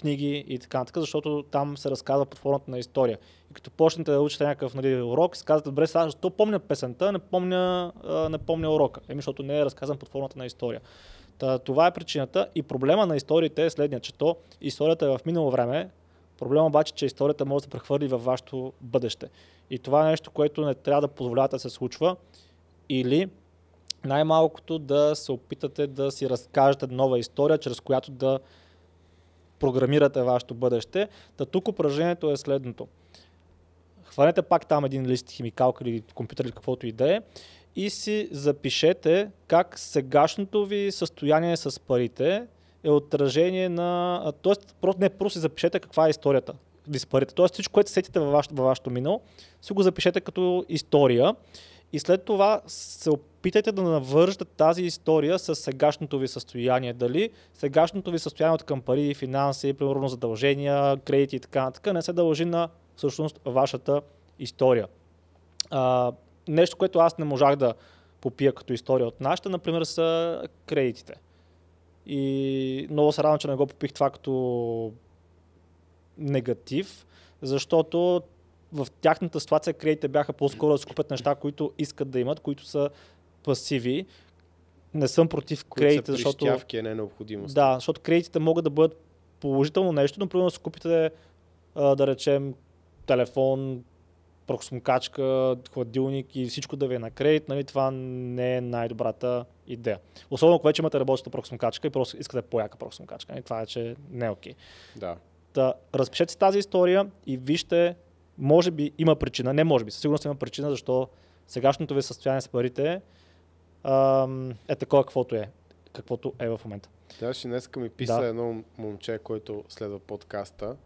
книги и така нататък, защото там се разказва под формата на история. И като почнете да учите някакъв нали, урок, си казвате, добре, сега защо помня песента, не помня, а, не помня урока. Еми, защото не е разказан под формата на история. Та, това е причината и проблема на историите е следният, че то историята е в минало време, проблема обаче, че историята може да се прехвърли във вашето бъдеще. И това е нещо, което не трябва да позволявате да се случва или най-малкото да се опитате да си разкажете нова история, чрез която да програмирате вашето бъдеще. Та тук упражнението е следното. Хванете пак там един лист химикалка или компютър или каквото и да е и си запишете как сегашното ви състояние с парите е отражение на... Тоест, просто, не, просто си запишете каква е историята ви с парите. Тоест всичко, което сетите във вашето, във вашето минало, си го запишете като история и след това се опитайте да навържете тази история с сегашното ви състояние. Дали сегашното ви състояние от към пари, финанси, примерно задължения, кредити и така нататък не се дължи на всъщност вашата история. А, нещо, което аз не можах да попия като история от нашата, например, са кредитите. И много се радвам, че не го попих това като негатив, защото в тяхната ситуация кредитите бяха по-скоро да си купят неща, които искат да имат, които са пасиви. Не съм против са защото... прищявки, не необходимост. Да, защото кредитите могат да бъдат положително нещо, но примерно да си купите, да речем, телефон, проксумкачка, хладилник и всичко да ви е на кредит, нали, това не е най-добрата идея. Особено ако вече имате работеща проксумкачка и просто искате по-яка проксумкачка. Нали, това вече не е окей. да. Да, разпишете си тази история и вижте, може би има причина, не може би, със сигурност има причина, защо сегашното ви състояние с парите е такова, каквото е, каквото е в момента. Даже днеска ми писа Да. едно момче, който следва подкаста.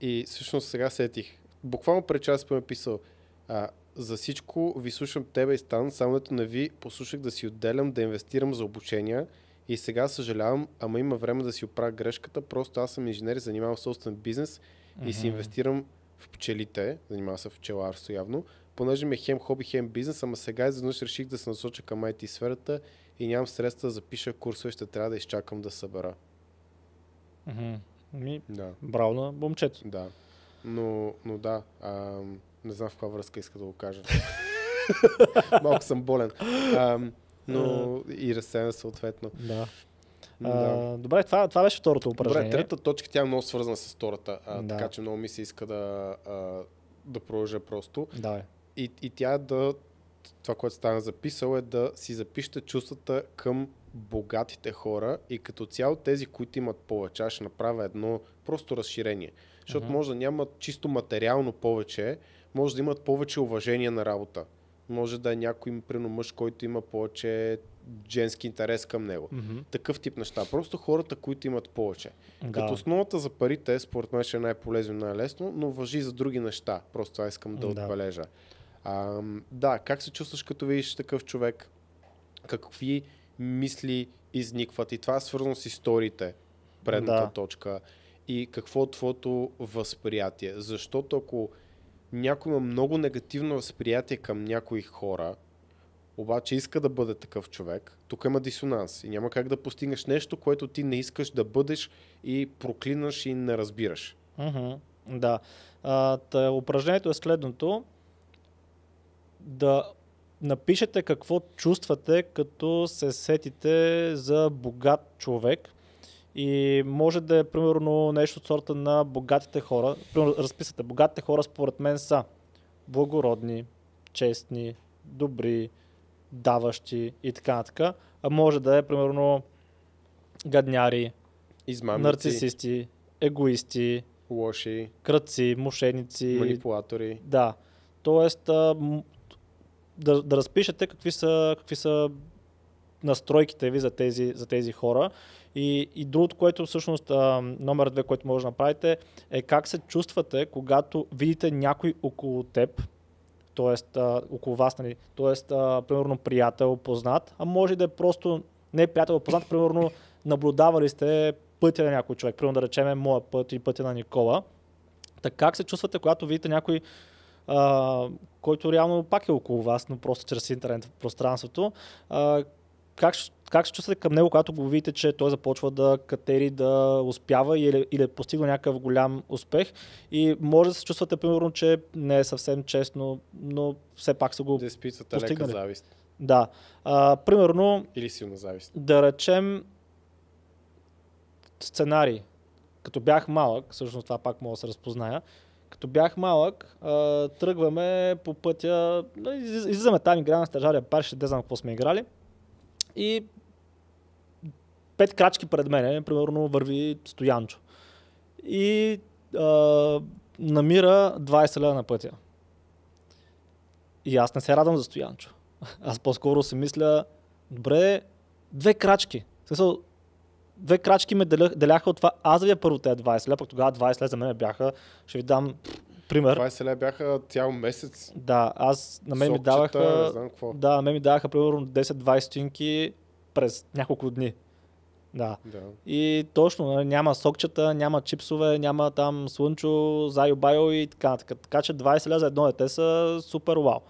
И всъщност сега сетих. Буквално пред час ми е писал. А, за всичко ви слушам тебе и Стан, само дето не ви послушах да си отделям, да инвестирам за обучения и сега съжалявам, ама има време да си оправя грешката. Просто аз съм инженер, занимавам собствен бизнес и си инвестирам в пчелите, занимавам се в пчеларство явно. Понеже ми е хем хоби, хем бизнес, ама сега изведнъж реших да се насоча към IT сферата и нямам средства да запиша курсове, ще трябва да изчакам да събера. Ми, Да, браво на момчето. да. Но, но да, а, не знам в каква връзка иска да го кажа. Малко съм болен. А, но и разсеян съответно. Да. Да. А, добре, това, това беше второто упражнение. Добре, третата точка, тя е много свързана с втората, а, Да. така че много ми се иска да, а, да продължа просто. Давай. И, и тя да, това, което стана записал е да си запишете чувствата към богатите хора и като цяло тези, които имат повече. Аз ще направя едно просто разширение. Защото Мгм. може да нямат чисто материално повече, може да имат повече уважение на работа. Може да е някой, примерно мъж, който има повече женски интерес към него. Мгм. Такъв тип неща. Просто хората, които имат повече. Да. Като основата за парите, според мен ще е най-полезно и най-лесно, но въжи за други неща. Просто това искам да, Да. отбележа. А, да, как се чувстваш като видиш такъв човек? Какви мисли изникват? И това е свързано с историите, предната Да. точка. И какво е твоето възприятие? Защото ако някой има много негативно възприятие към някои хора, обаче иска да бъде такъв човек, тук има дисонанс и няма как да постигнеш нещо, което ти не искаш да бъдеш и проклинаш и не разбираш. Мгм. Да. А, та, упражнението е следното. Да напишете какво чувствате, като се сетите за богат човек. И може да е примерно нещо от сорта на богатите хора. Примерно разписате, богатите хора според мен са благородни, честни, добри, даващи и така нататък. А може да е примерно гадняри, Измамници, нарцисисти, егоисти, лоши, кръци, мошеници. манипулатори. Да. Тоест, да, да разпишете какви са, какви са настройките ви за тези, за тези хора. И, и другото, което всъщност а, номер две, което може да направите, е как се чувствате, когато видите някой около теб, т.е. около вас, нали, т.е. примерно приятел, познат, а може да е просто не приятел, а познат, примерно наблюдавали сте пътя на някой човек, примерно да речеме моя път и пътя на Никола. Така как се чувствате, когато видите някой, а, който реално пак е около вас, но просто чрез интернет пространството, а, как, как се чувствате към него, когато го видите, че той започва да катери, да успява или, или е постигнал някакъв голям успех и може да се чувствате, примерно, че не е съвсем честно, но все пак са го... Да изпитвате лека завист. Да. А, примерно, Или силна завист. да речем сценарий. Като бях малък, всъщност това пак мога да се разпозная, като бях малък, а, тръгваме по пътя, из- излизаме там, играем на стажария парк, ще не знам какво сме играли. И пет крачки пред мене, примерно, върви Стоянчо. И а, намира 20 лева на пътя. И аз не се радвам за Стоянчо. Аз по-скоро си мисля, добре, две крачки. В смисъл, две крачки ме делях, деляха от това. Аз да ви първо тези 20 лева, пък тогава 20 лева за мен бяха, ще ви дам пример. 20 лева бяха цял месец. Да, аз на мен ми Сокчета, даваха, Не знам какво. да, на мен ми даваха примерно 10-20 стотинки през няколко дни. Да. Да. И точно, нали, няма сокчета, няма чипсове, няма там слънчо, зайо байо и така нататък. Така че 20 лева за едно дете са супер вау.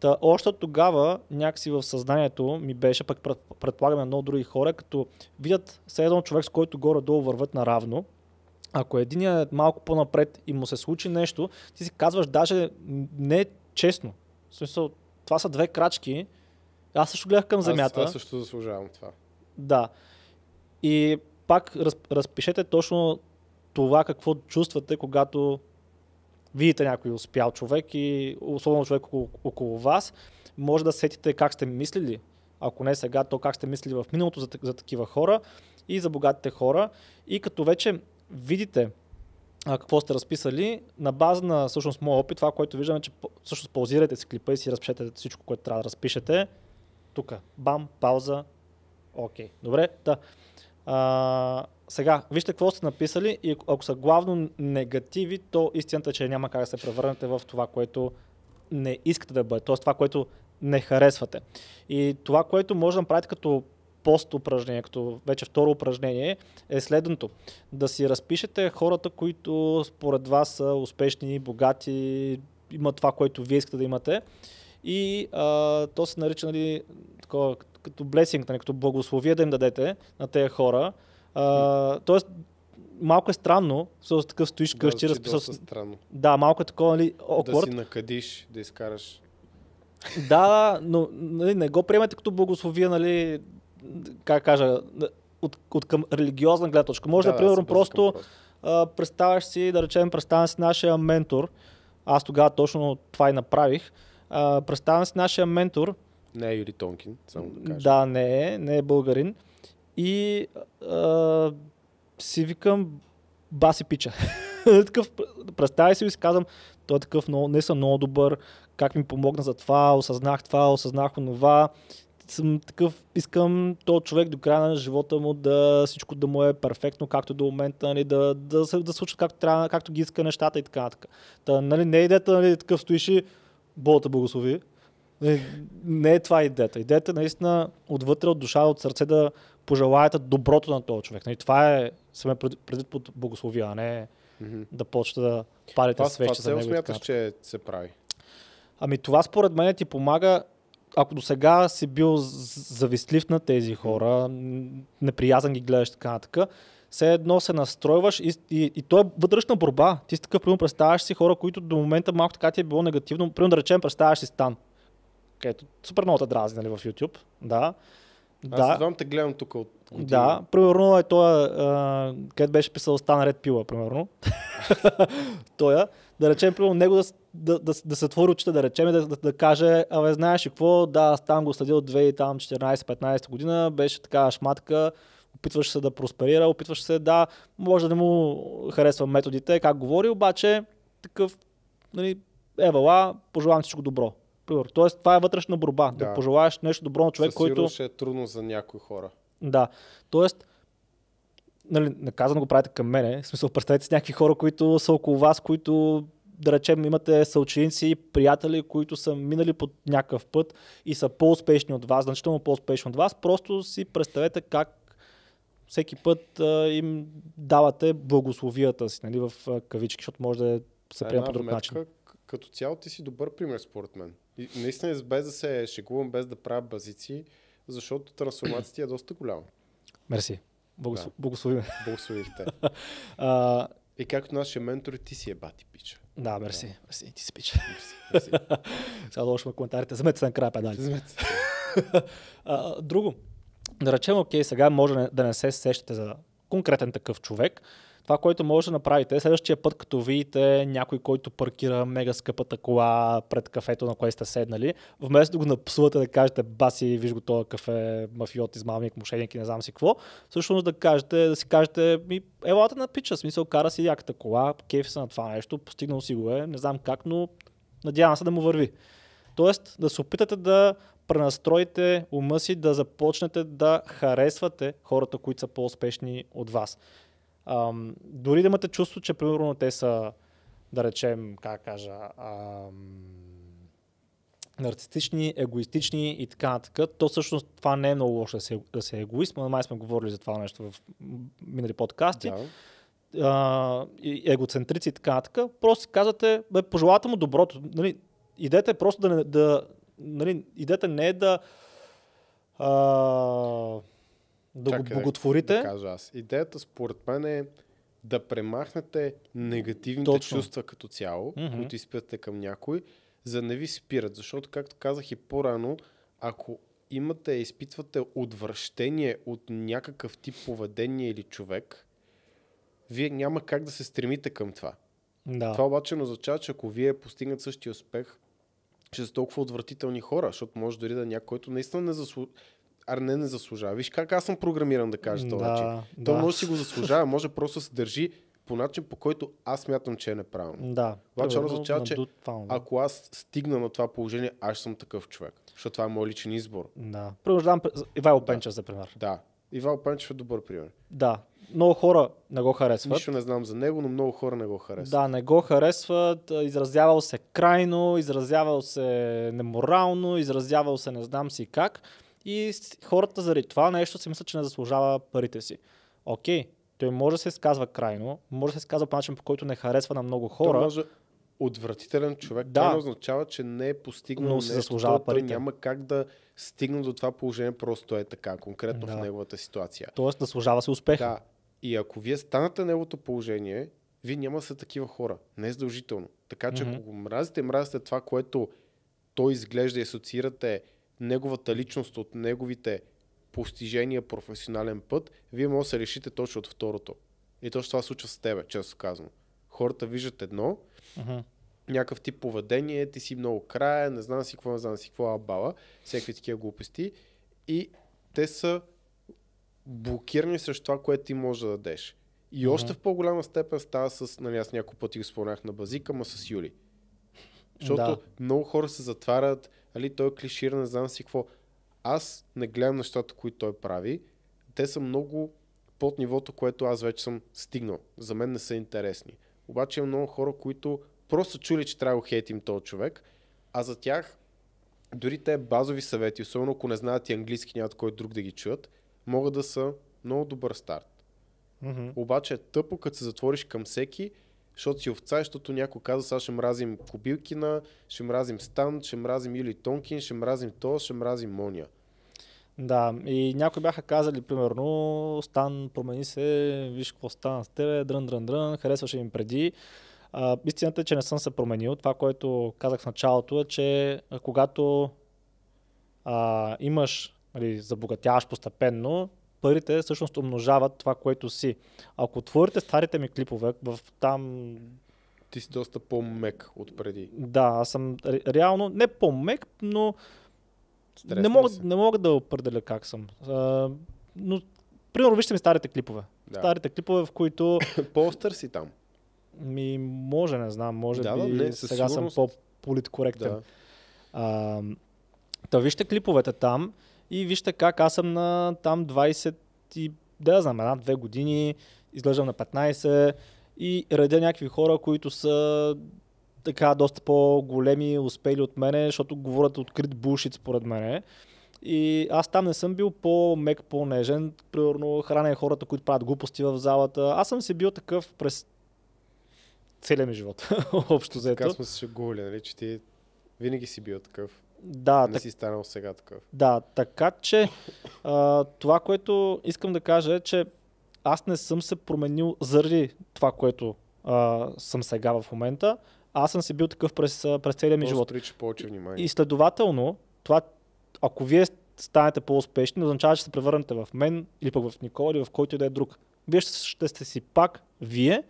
Та, още тогава някакси в съзнанието ми беше, пък пред- предполагам на много други хора, като видят все едно човек, с който горе-долу върват наравно, ако един е малко по-напред и му се случи нещо, ти си казваш даже не честно. В смисъл, това са две крачки. Аз също гледах към земята. Аз, аз също заслужавам това. Да. И пак раз, разпишете точно това какво чувствате, когато видите някой успял човек и особено човек около, около вас, може да сетите как сте мислили, ако не сега, то как сте мислили в миналото за, за такива хора и за богатите хора. И като вече видите а, какво сте разписали, на база на всъщност моят опит, това, което виждаме, че всъщност паузирайте си клипа и си разпишете всичко, което трябва да разпишете. Тук, бам, пауза, Окей, добре. Да. А, сега, вижте какво сте написали и ако- са главно негативи, то истината е, че няма как да се превърнете в това, което не искате да бъде, т.е. това, което не харесвате. И това, което може да направите като пост упражнение, като вече второ упражнение, е следното. Да си разпишете хората, които според вас са успешни, богати, има това, което вие искате да имате. И а, то се нарича нали, такова, като блесинг, нали, като благословие да им дадете на тези хора. А, тоест, малко е странно, с такъв стоиш Да, къщи, звучи разписал доста странно. Да, малко е такова, нали, Да awkward. си накадиш, да изкараш. Да, но нали, не го приемате като благословие, нали, как кажа, от, от към религиозна гледна точка. Може да, да, примерно, към просто а, представяш си, да речем, представям си нашия ментор. Аз тогава точно това и направих. А, представям си нашия ментор. Не е Юри Тонкин, само да кажа. Да, не е, не е българин. И а, си викам баси пича. такъв, представя си и си казвам, той е такъв много, не съм много добър, как ми помогна за това, осъзнах това, осъзнах онова. Съм такъв, искам този човек до края на живота му да всичко да му е перфектно, както до момента, нали, да, да, се, да случва както, трябва, както ги иска нещата и така нататък. Та, нали, не е идеята, нали, такъв стоиш и Бога благослови. Не, не е това идеята. Идеята е наистина отвътре, от душа, от сърце да пожелаете доброто на този човек. Нали, това е сме пред- предвид под благословия, а не Мгм. да почне да парите Това, това свещи за цел него. смяташ, че се прави. Ами това според мен ти помага, ако до сега си бил завистлив на тези хора, неприязан ги гледаш така нататък, все едно се настройваш и, и, и то е вътрешна борба. Ти си такъв, примерно, представяш си хора, които до момента малко така ти е било негативно. Примерно да речем, представяш си Стан. Където супер много те дразни нали, в YouTube. Да. Аз да. едвам те гледам тук от години. Да, примерно е той, където беше писал Стана Ред Пила, примерно. той, да речем, примерно, него да, да, да, да се отвори очите, да речем, да, да, да каже, абе, знаеш ли какво, да, там го следил от 2014-15 година, беше така шматка, опитваше се да просперира, опитваше се да, може да не му харесва методите, как говори, обаче такъв, нали, евала, пожелавам всичко добро. Тоест, това е вътрешна борба. Да, Да. пожелаеш нещо добро на човек, Със който... ще е трудно за някои хора. Да. Тоест, нали, не казвам да го правите към мене. В смисъл, представете си някакви хора, които са около вас, които да речем имате съученици, приятели, които са минали под някакъв път и са по-успешни от вас, значително по-успешни от вас. Просто си представете как всеки път а, им давате благословията си, нали, в кавички, защото може да се приема по друг начин. Като цяло ти си добър пример, според мен. И наистина, без да се шегувам, без да правя базици, защото трансформацията е доста голяма. Мерси. Благослов... Да. Благослови ме. Благословихте. А, И както нашия ментор, ти си е бати пича. да, мерси. Мерси. Ти си пич. Мерси, мерси. Сега да лошо коментарите. Замете се накрая педали. Вземете се. Друго. Да речем, окей, сега може да да не се сещате за конкретен такъв човек. Това, което може да направите, следващия път, като видите някой, който паркира мега скъпата кола пред кафето, на което сте седнали, вместо да го напсувате да кажете, баси, виж го това кафе, мафиот, измамник, мошенник и не знам си какво, всъщност да кажете, да си кажете, ми, елата на пича, смисъл, кара си яката кола, кефи се на това нещо, постигнал си го е, не знам как, но надявам се да му върви. Тоест да се опитате да пренастроите ума си, да започнете да харесвате хората, които са по-успешни от вас. Ам, дори да имате чувство, че примерно те са, да речем, как кажа, ам, нарцистични, егоистични и така нататък, то всъщност това не е много лошо да се, да се егоист, но май сме говорили за това нещо в минали подкасти Да. а, егоцентрици и така нататък, просто казвате, бе, пожелавате му доброто. Нали, идеята е просто да, не- да нали, идеята не е да а, да Чакай, го боготворите. Да кажа аз. Идеята според мен е да премахнете негативните Точно. чувства като цяло, Мгм. които изпитате към някой, за да не ви спират. Защото, както казах и по-рано, ако имате, изпитвате отвращение от някакъв тип поведение или човек, вие няма как да се стремите към това. да. Това обаче не означава, че ако вие постигнат същия успех, ще са толкова отвратителни хора, защото може дори да е някой, който наистина не заслужава. А не, не заслужава. Виж как аз съм програмиран да кажа това. начин. да, Той да. може да си го заслужава, може просто да се държи по начин, по който аз смятам, че е неправилно. Да. Обаче означава, че да. Ако аз стигна на това положение, аз съм такъв човек. Защото това е мой личен избор. Да. Примерно, дам пр- Ивайло Пенчев, за пример. Да. Ивал Пенчев е добър пример. Да. Много хора не го харесват. Нищо не знам за него, но много хора не го харесват. Да, не го харесват, изразявал се крайно, изразявал се неморално, изразявал се не знам си как. И хората заради това нещо си мислят, че не заслужава парите си. Окей, той може да се изказва крайно, може да се изказва по начин, по който не харесва на много хора. може отвратителен човек. Да. Това не означава, че не е постигнал Но заслужава то той парите. няма как да стигне до това положение, просто е така, конкретно Да. в неговата ситуация. Тоест да служава се успех. Да. И ако вие станете неговото положение, вие няма да са такива хора. Не е задължително. Така че Мгм. ако го мразите, мразите това, което той изглежда и асоциирате неговата личност от неговите постижения, професионален път, вие може да се решите точно от второто. И точно това случва с тебе, често казано. Хората виждат едно, Мгм. някакъв тип поведение, ти си много края, не знам си какво, не знам си какво, абала, всякакви такива глупости. И те са блокирани срещу това, което ти можеш да дадеш. И Мгм. още в по-голяма степен става с, нали аз няколко пъти го споменах на базика, ма с Юли. Защото Да. много хора се затварят, али той е клиширан, не знам си какво. Аз не гледам нещата, които той прави. Те са много под нивото, което аз вече съм стигнал. За мен не са интересни. Обаче има много хора, които просто чули, че трябва да хейтим този човек, а за тях дори те базови съвети, особено ако не знаят и английски, нямат кой друг да ги чуят, могат да са много добър старт. Мгм. Обаче е тъпо, като се затвориш към всеки, защото си овца, защото някой каза, сега ще мразим Кобилкина, ще мразим Стан, ще мразим Юли Тонкин, ще мразим то, ще мразим Мония. Да, и някои бяха казали, примерно, Стан, промени се, виж какво стана с тебе, дрън, дрън, дрън, харесваше им преди. А, истината е, че не съм се променил. Това, което казах в началото е, че когато а, имаш, нали, забогатяваш постепенно, парите всъщност умножават това, което си. Ако отворите старите ми клипове, в там Ти си доста по-мек от преди. да, аз съм ре- реално не по-мек, но Стресна не мога, си? не мога да определя как съм. А, но, примерно, вижте ми старите клипове. Да. Старите клипове, в които По-остър си там. ми може, не знам, може Да, би не, сега сигурност. съм по-политкоректен. Да. А, та вижте клиповете там и вижте как аз съм на там 20 и да знам, една-две години, изглеждам на 15 и редя някакви хора, които са така доста по-големи, успели от мене, защото говорят открит булшит според мене. И аз там не съм бил по-мек, по-нежен. Примерно храня хората, които правят глупости в залата. Аз съм си бил такъв през целия ми живот. Общо Така взето. сме се шегували, нали, че ти винаги си бил такъв. Да, не так, си станал сега такъв. да, така че а, това, което искам да кажа е, че аз не съм се променил заради това, което а, съм сега в момента. Аз съм си бил такъв през, през целия ми живот. повече внимание. И следователно, това, ако вие станете по-успешни, означава, че се превърнете в мен или пък в Никола или в който и да е друг. Вие ще, ще сте си пак вие,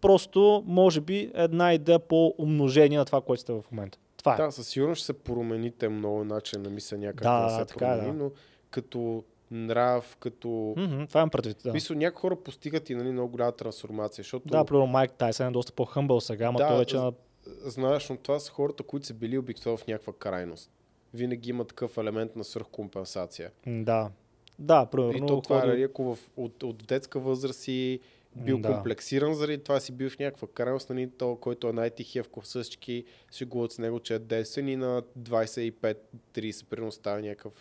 просто може би една идея по умножение на това, което сте в момента. Това е. Да, със сигурност ще се промените много начин на мисля някак Да, да, се така е, промени, да. но като нрав, като... Мгм, това имам предвид. Да. Мисля, някои хора постигат и нали, много голяма трансформация, защото Да, примерно Майк Тайсън е доста по-хъмбъл сега, ама Да, той вече знаеш, но това са хората, които са били обикновено в някаква крайност. Винаги има такъв елемент на свръхкомпенсация. Да. Да, И примерно. то това е, нали, ако в, от, от детска възраст си бил Да. комплексиран заради това си бил в някаква крайност, нали, то, който е най-тихия в всички шегуват с него, че е десен и на 25-30 примерно става някакъв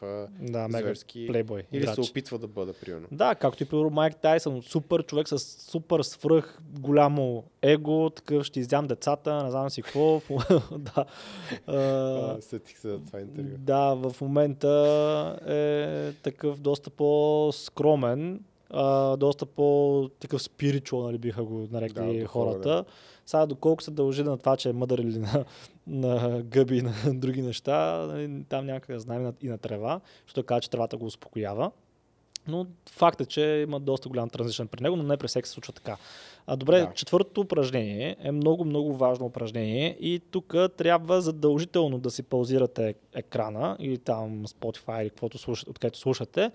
Да, зверски. плейбой. Или играч. се опитва да бъде, примерно. Да, както и примерно Майк Тайсън, супер човек с супер свръх голямо его, такъв ще изям децата, не знам си какво. да. А, сетих се за това интервю. да, в момента е такъв доста по-скромен, а, доста по-такъв спиричуал, нали биха го нарекли Да, хората. Сега доколко се дължи на това, че е мъдър или на, на гъби и на други неща, нали, там някак знаем и на- трева, защото казва, че тревата го успокоява. Но факт е, че има доста голям транзишън при него, но не при всеки се случва така. А, добре, Да. да. четвъртото упражнение е много, много важно упражнение и тук трябва задължително да си паузирате екрана или там Spotify или каквото слушате, откъдето слушате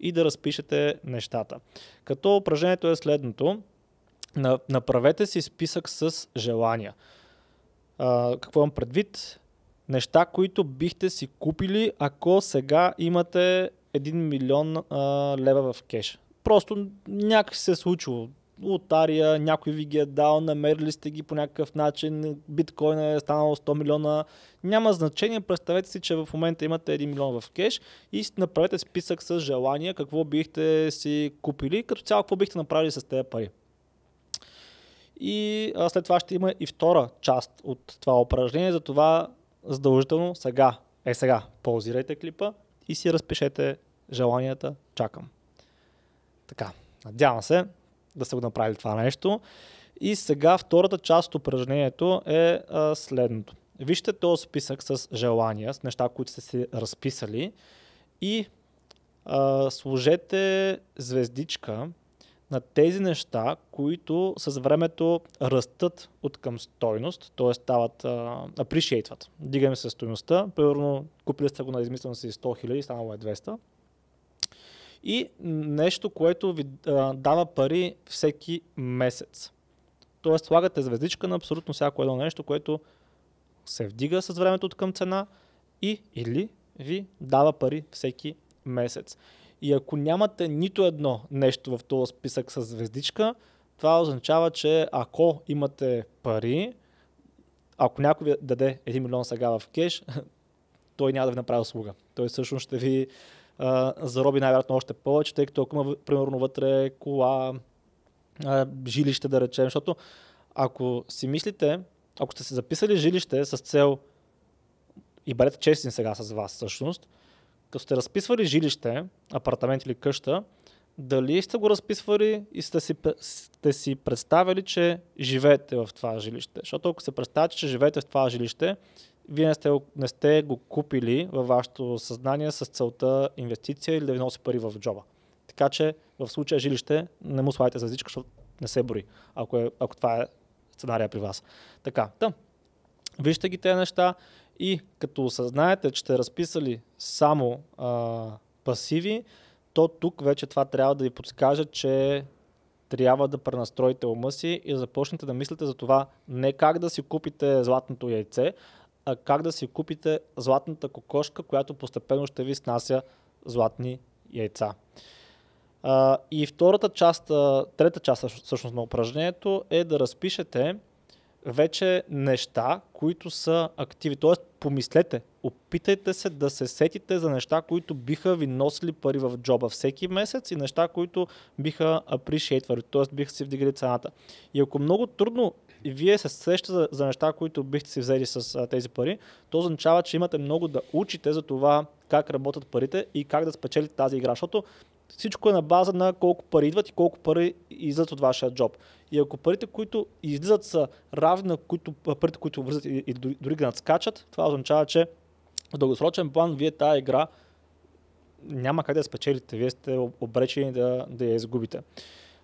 и да разпишете нещата. Като упражнението е следното. На- Направете си списък с желания. А, какво имам предвид? Неща, които бихте си купили, ако сега имате 1 милион а, лева в кеш. Просто някак се е случило. Лотария, някой ви ги е дал, намерили сте ги по някакъв начин, биткоин е станал 100 милиона. Няма значение, представете си, че в момента имате 1 милион в кеш и направете списък с желания, какво бихте си купили, като цяло какво бихте направили с тези пари. И а, след това ще има и втора част от това упражнение, затова задължително сега, е сега, паузирайте клипа и си разпишете желанията. Чакам. Така, надявам се да са го направили това нещо. И сега втората част от упражнението е а, следното. Вижте този списък с желания, с неща, които сте си разписали и а, сложете звездичка на тези неща, които с времето растат от към стойност, т.е. стават, appreciate Дигаме се стойността, примерно купили сте го на измислено си 100 000, станало е 200. И нещо, което ви а, дава пари всеки месец. Тоест слагате звездичка на абсолютно всяко едно нещо, което се вдига с времето към цена и или ви дава пари всеки месец. И ако нямате нито едно нещо в този списък с звездичка, това означава, че ако имате пари, ако някой ви даде 1 милион сега в кеш, той няма да ви направи услуга. Той всъщност ще ви зароби най-вероятно още повече, тъй като ако има примерно вътре кола, а, жилище да речем, защото ако си мислите, ако сте се записали жилище с цел и бъдете честни сега с вас всъщност, като сте разписвали жилище, апартамент или къща, дали сте го разписвали и сте си, сте си представили, че живеете в това жилище. Защото ако се представяте, че живеете в това жилище, вие не сте, не сте го купили във вашето съзнание с целта инвестиция или да ви носи пари в джоба. Така че в случая жилище не му слагайте звездичка, защото не се брои, ако, е, ако това е сценария при вас. Така, да. Вижте ги тези неща и като осъзнаете, че сте разписали само а, пасиви, то тук вече това трябва да ви подскаже, че трябва да пренастроите ума си и да започнете да мислите за това не как да си купите златното яйце, как да си купите златната кокошка, която постепенно ще ви снася златни яйца. А, и втората част, трета част всъщност на упражнението е да разпишете вече неща, които са активи. Тоест, помислете, опитайте се да се сетите за неща, които биха ви носили пари в джоба всеки месец и неща, които биха appreciate, т.е. биха си вдигали цената. И ако много трудно и вие се срещате за, за неща, които бихте си взели с а, тези пари, то означава, че имате много да учите за това как работят парите и как да спечелите тази игра. Защото всичко е на база на колко пари идват и колко пари излизат от вашия джоб. И ако парите, които излизат са равни на които, парите, които вързат и, и дори, надскачат, това означава, че в дългосрочен план вие тази игра няма как да спечелите. Вие сте обречени да, да я изгубите.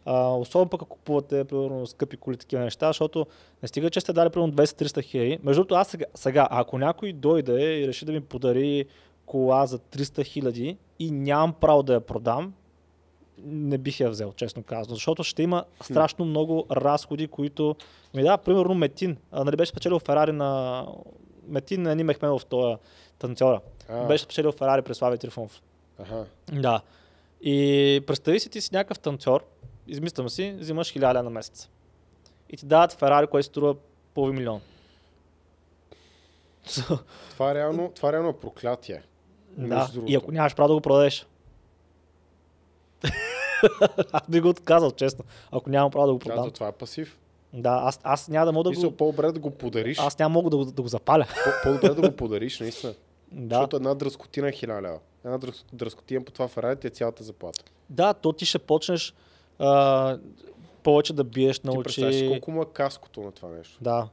А, особено пък ако купувате примерно, скъпи коли, такива неща, защото не стига, че сте дали примерно 200-300 хиляди. Между другото, аз сега, сега, ако някой дойде и реши да ми подари кола за 300 хиляди и нямам право да я продам, не бих я взел, честно казано, защото ще има страшно много разходи, които... Ми да, примерно Метин, а, нали беше спечелил Ферари на... Метин не Ани в този танцора. А. Беше спечелил Ферари през Слави Трифонов. Ага. Да. И представи си ти си някакъв танцор, измислям си, взимаш хиляда на месец. И ти дават Ферари, което струва половин милион. това, е реално, това е реално проклятие. Да, и ако нямаш право да го продадеш. аз би го отказал, честно. Ако нямам право да го продам. Да, това е пасив. Да, аз, аз няма да мога да го... По-добре да го подариш. Аз няма мога да го, да го запаля. По-добре да го подариш, наистина. Да. Защото една дръскотина е хиляда лева. Една дръскотина по това Ферари ти е цялата заплата. Да, то ти ще почнеш а, повече да биеш на очи. Ти колко му е каското на това нещо. Да.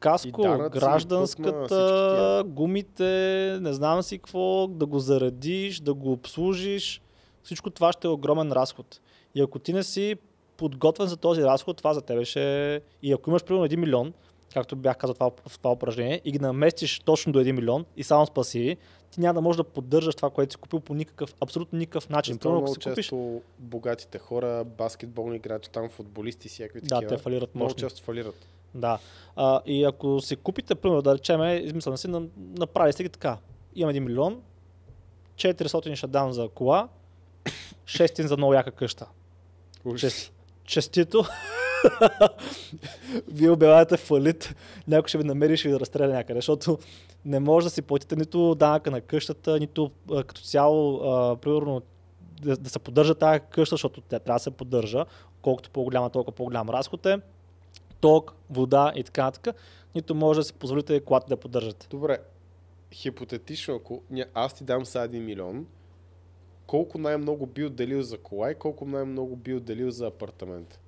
Каско, данъци, гражданската, гумите, не знам си какво, да го заредиш, да го обслужиш. Всичко това ще е огромен разход. И ако ти не си подготвен за този разход, това за тебе ще... И ако имаш примерно 1 милион, както бях казал това, в това упражнение, и ги наместиш точно до 1 милион и само с пасиви, ти няма да можеш да поддържаш това, което си купил по никакъв, абсолютно никакъв начин. Примерно, много си купиш... често богатите хора, баскетболни играчи, там футболисти, всякакви да, такива. Да, те фалират много често фалират. Да. А, и ако си купите, примерно, да речем, измислям си, направи си ги така. Имам 1 милион, 400 ще дам за кола, 6 за много яка къща. Чест, честито. Вие обявявате фалит, някой ще ви намери и ще ви разстреля някъде, защото не може да си платите нито данъка на къщата, нито а, като цяло, а, примерно, да, да се поддържа тази къща, защото тя трябва да се поддържа. Колкото по-голяма, толкова по-голям разход е. ток, вода и така нататък, нито може да си позволите колата да поддържате. Добре, хипотетично, ако аз ти дам сега 1 милион, колко най-много би отделил за кола и колко най-много би отделил за апартамент?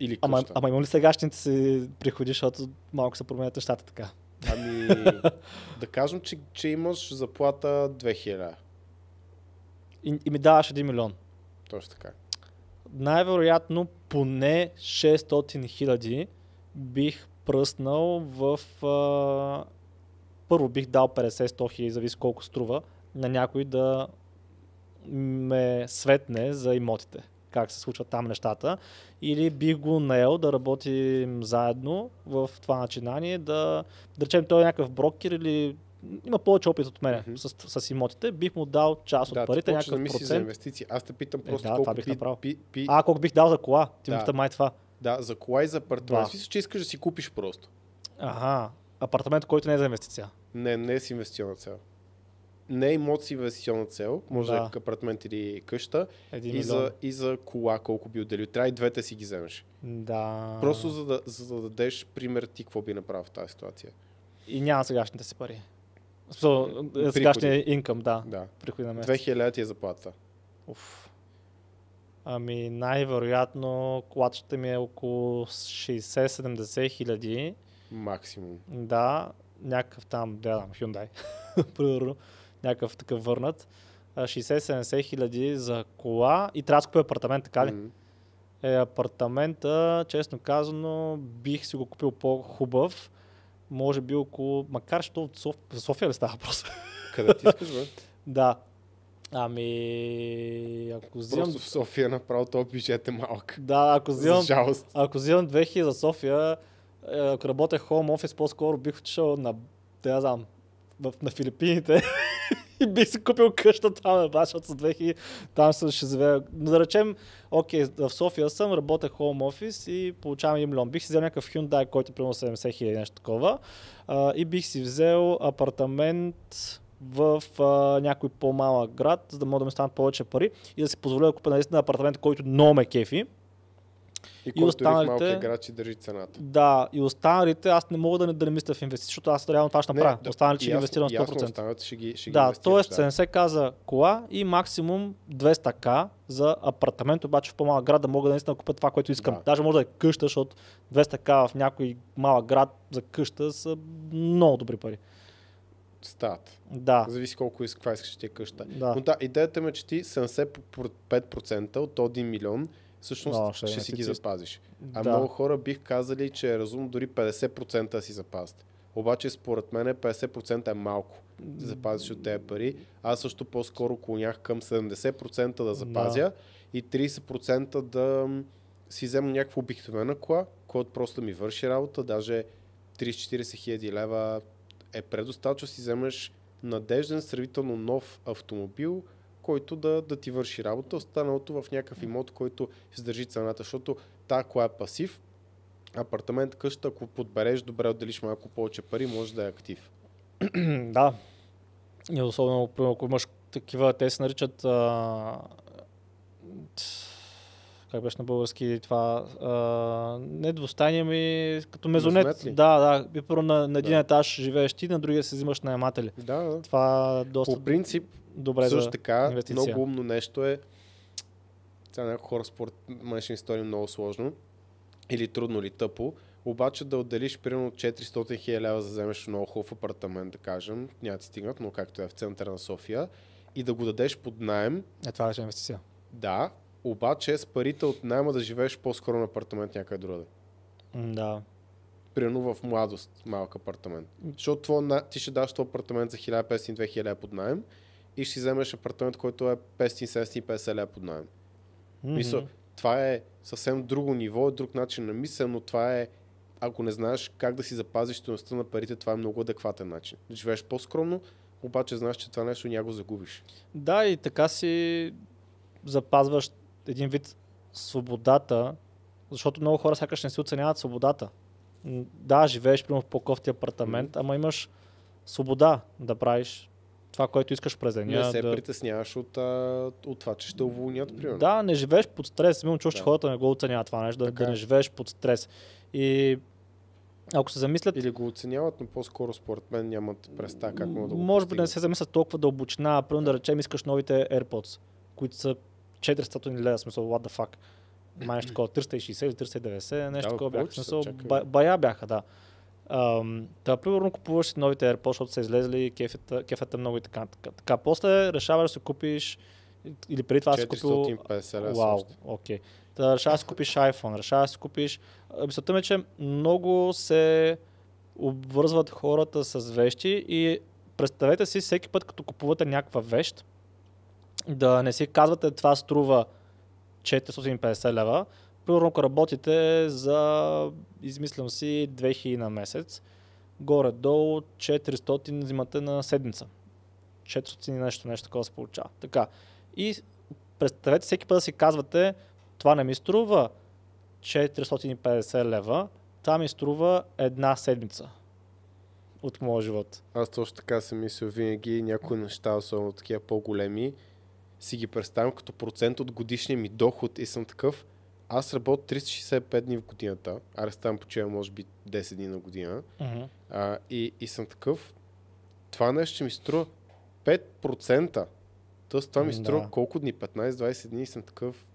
Или къща? Ама, ама има ли сегашните си приходи, защото малко се променят нещата така? Ами, да кажем, че, че имаш заплата 2000. И, и ми даваш 1 милион. Точно така. Най-вероятно поне 600 хиляди бих пръснал в... А... Първо бих дал 50-100 хиляди, зависи колко струва, на някой да ме светне за имотите как се случват там нещата. Или бих го наел да работим заедно в това начинание, да, да речем той е някакъв брокер или има повече опит от мен Мгм. с, с имотите, бих му дал част Да, от парите, почваш да някакъв мислиш за процент. инвестиции. Аз те питам Е, просто да, това колко бих пи, направил. пи, А, колко бих дал за кола? Ти Да. да. май това. Да, за кола и за апартамент. Да. Да. Смисъл, че искаш да си купиш просто. Ага, апартамент, който не е за инвестиция. Не, не е с инвестиционна цел. Не е имот с инвестиционна цел, може да, е апартамент или къща. Един И за, и за кола колко би отделил. Трябва и двете си ги вземеш. Да. Просто за да, за да дадеш пример ти какво би направил в тази ситуация. И няма сегашните си пари. Смисъл, е, Приходи. сегашния инкъм, да. Да. Приходи на месец. 2000 ти е заплата. Уф. Ами най-вероятно колата ми е около 60-70 хиляди. Максимум. Да, някакъв там, да, Hyundai, примерно, някакъв такъв върнат. А, 60-70 хиляди за кола и трябва да купя апартамент, така ли? М. Е, апартамента, честно казано, бих си го купил по-хубав. Може би около, макар що от Соф... София ли става въпрос? Къде ти искаш, бе? да. Ами, ако взимам... Просто в София направо този бюджет е малък. Да, ако взимам, ако взимам 2000 за София, е, ако работя home office, по-скоро бих отишъл на, да знам, в, на Филипините и бих си купил къща там, баш, защото с 2000 там ще, ще живея. Но да речем, окей, в София съм, работя home office и получавам 1 милион. Бих си взел някакъв Hyundai, който е примерно 70 хиляди, нещо такова. А, и бих си взел апартамент в а, някой по-малък град, за да мога да ми станат повече пари и да си позволя да купя наистина апартамент, който много ме кефи. И който останалите... останалите- малкия играч и държи цената. Да, и останалите аз не мога да не, да не мисля в инвестиции, защото аз реално това ще направя. да, Останалите ще ги инвестирам на ясно 100%. останалите ще ги, ще ги Да, инвестираш, т.е. 70к за кола и максимум 200к за апартамент, обаче в по-малък град да мога да наистина купя това, което искам. Да. Даже може да е къща, защото 200к в някой малък град за къща са много добри пари. Стават. Да, Зависи колко искаш, каква искаш ти е къща. да. Но да, идеята ми е, че ти 75% от този 1 милион всъщност Да, ще ще, си ги запазиш. А да. много хора бих казали, че е разумно дори 50% да си запазят. Обаче според мен 50% е малко да запазиш от тези пари. Аз също по-скоро клонях към 70% да запазя и 30% да си взема някаква обикновена кола, която просто ми върши работа, даже 30-40 хиляди лева е предостатъчно си вземеш надежден, сравнително нов автомобил, който да, да ти върши работа, останалото в някакъв имот, който издържи цената, защото тази кола е пасив, апартамент, къща, ако подбереш добре, отделиш малко повече пари, може да е актив. да. И особено, ако имаш такива, те се наричат а... как беше на български това, а... не двустайни, ами като мезонет. Да, да. И първо на, на един Да. етаж живееш ти, на другия се взимаш наематели. Да, да. Това е доста По принцип, добре също така, инвестиция. много умно нещо е, сега някои хора според мен ще стори много сложно, или трудно, или тъпо, обаче да отделиш примерно 400 хиляди лева за да вземеш много хубав апартамент, да кажем, няма ти стигнат, но както е в центъра на София, и да го дадеш под найем, Е, това е инвестиция. да, обаче с парите от найема да живееш по-скоро на апартамент някъде другаде. Да. Примерно в младост, малък апартамент. Защото твой, ти ще даш този апартамент за 1500-2000 лева под найем и ще си вземеш апартамент, който е 500-750 лева под найем. Мгм. Мисъл, това е съвсем друго ниво, друг начин на мисъл, но това е, ако не знаеш как да си запазиш стоеността на парите, това е много адекватен начин. Да живееш по-скромно, обаче знаеш, че това нещо няма го загубиш. Да, и така си запазваш един вид свободата, защото много хора сякаш не си оценяват свободата. Да, живееш примерно в по-кофти апартамент, ама имаш свобода да правиш това, което искаш през деня. не се да... притесняваш от, а, от това, че ще уволнят, примерно. Да, не живееш под стрес. Чуш, че Да. хората не го оценяват това нещо, да, да е. не живееш под стрес. И ако се замислят, Или го оценяват, но по-скоро според мен нямат представа как могат да го може би да не се замислят толкова дълбочина, примерно да речем искаш новите AirPods, които са 400 лева, в смисъл, what the fuck. Май нещо такова, 360 или 390, нещо такова бяха. Смисъл, бая бяха, да. Ам, Та, примерно купуваш си новите AirPods, защото са излезли, кефата, кефата много и така, така. Така, после решаваш да си купиш, или преди това си купил... 450 лева. Вау, окей. Та решава да си купиш iPhone, решава да си купиш... Мисълта ми е, че много се обвързват хората с вещи и представете си всеки път, като купувате някаква вещ, да не си казвате това струва 450 лева. Примерно, ако работите за, измислям си, 2000 на месец, горе-долу 400 взимате на седмица. 400 и нещо, нещо такова се получава. Така. И представете всеки път да си казвате, това не ми струва 450 лева, това ми струва една седмица от моя живот. Аз точно така съм мислил винаги някои неща, особено такива по-големи, си ги представям като процент от годишния ми доход и съм такъв. Аз работя 365 дни в годината, а реставам почивам може би 10 дни на година. А, и, и съм такъв, това нещо ще ми струва 5%. Тоест това ми струва да. колко дни? 15-20 дни и съм такъв.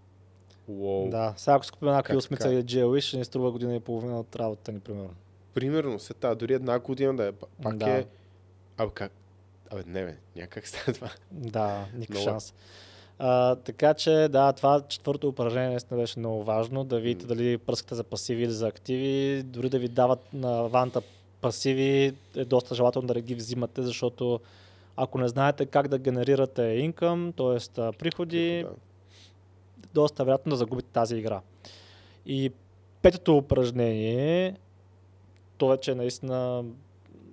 Уоу. Да, сега ако си купим една така? или GLE, ще ни струва година и половина от работата ни, примерно. Примерно, се та, дори една година да е, пак Да. е... Абе как? Абе не бе, някак става това. Да, никакъв Много. шанс. А, така че, да, това четвърто упражнение наистина беше много важно, да видите дали пръскате за пасиви или за активи, дори да ви дават на ванта пасиви, е доста желателно да ги взимате, защото ако не знаете как да генерирате income, т.е. приходи, Да. доста вероятно да загубите тази игра. И петото упражнение, то вече е наистина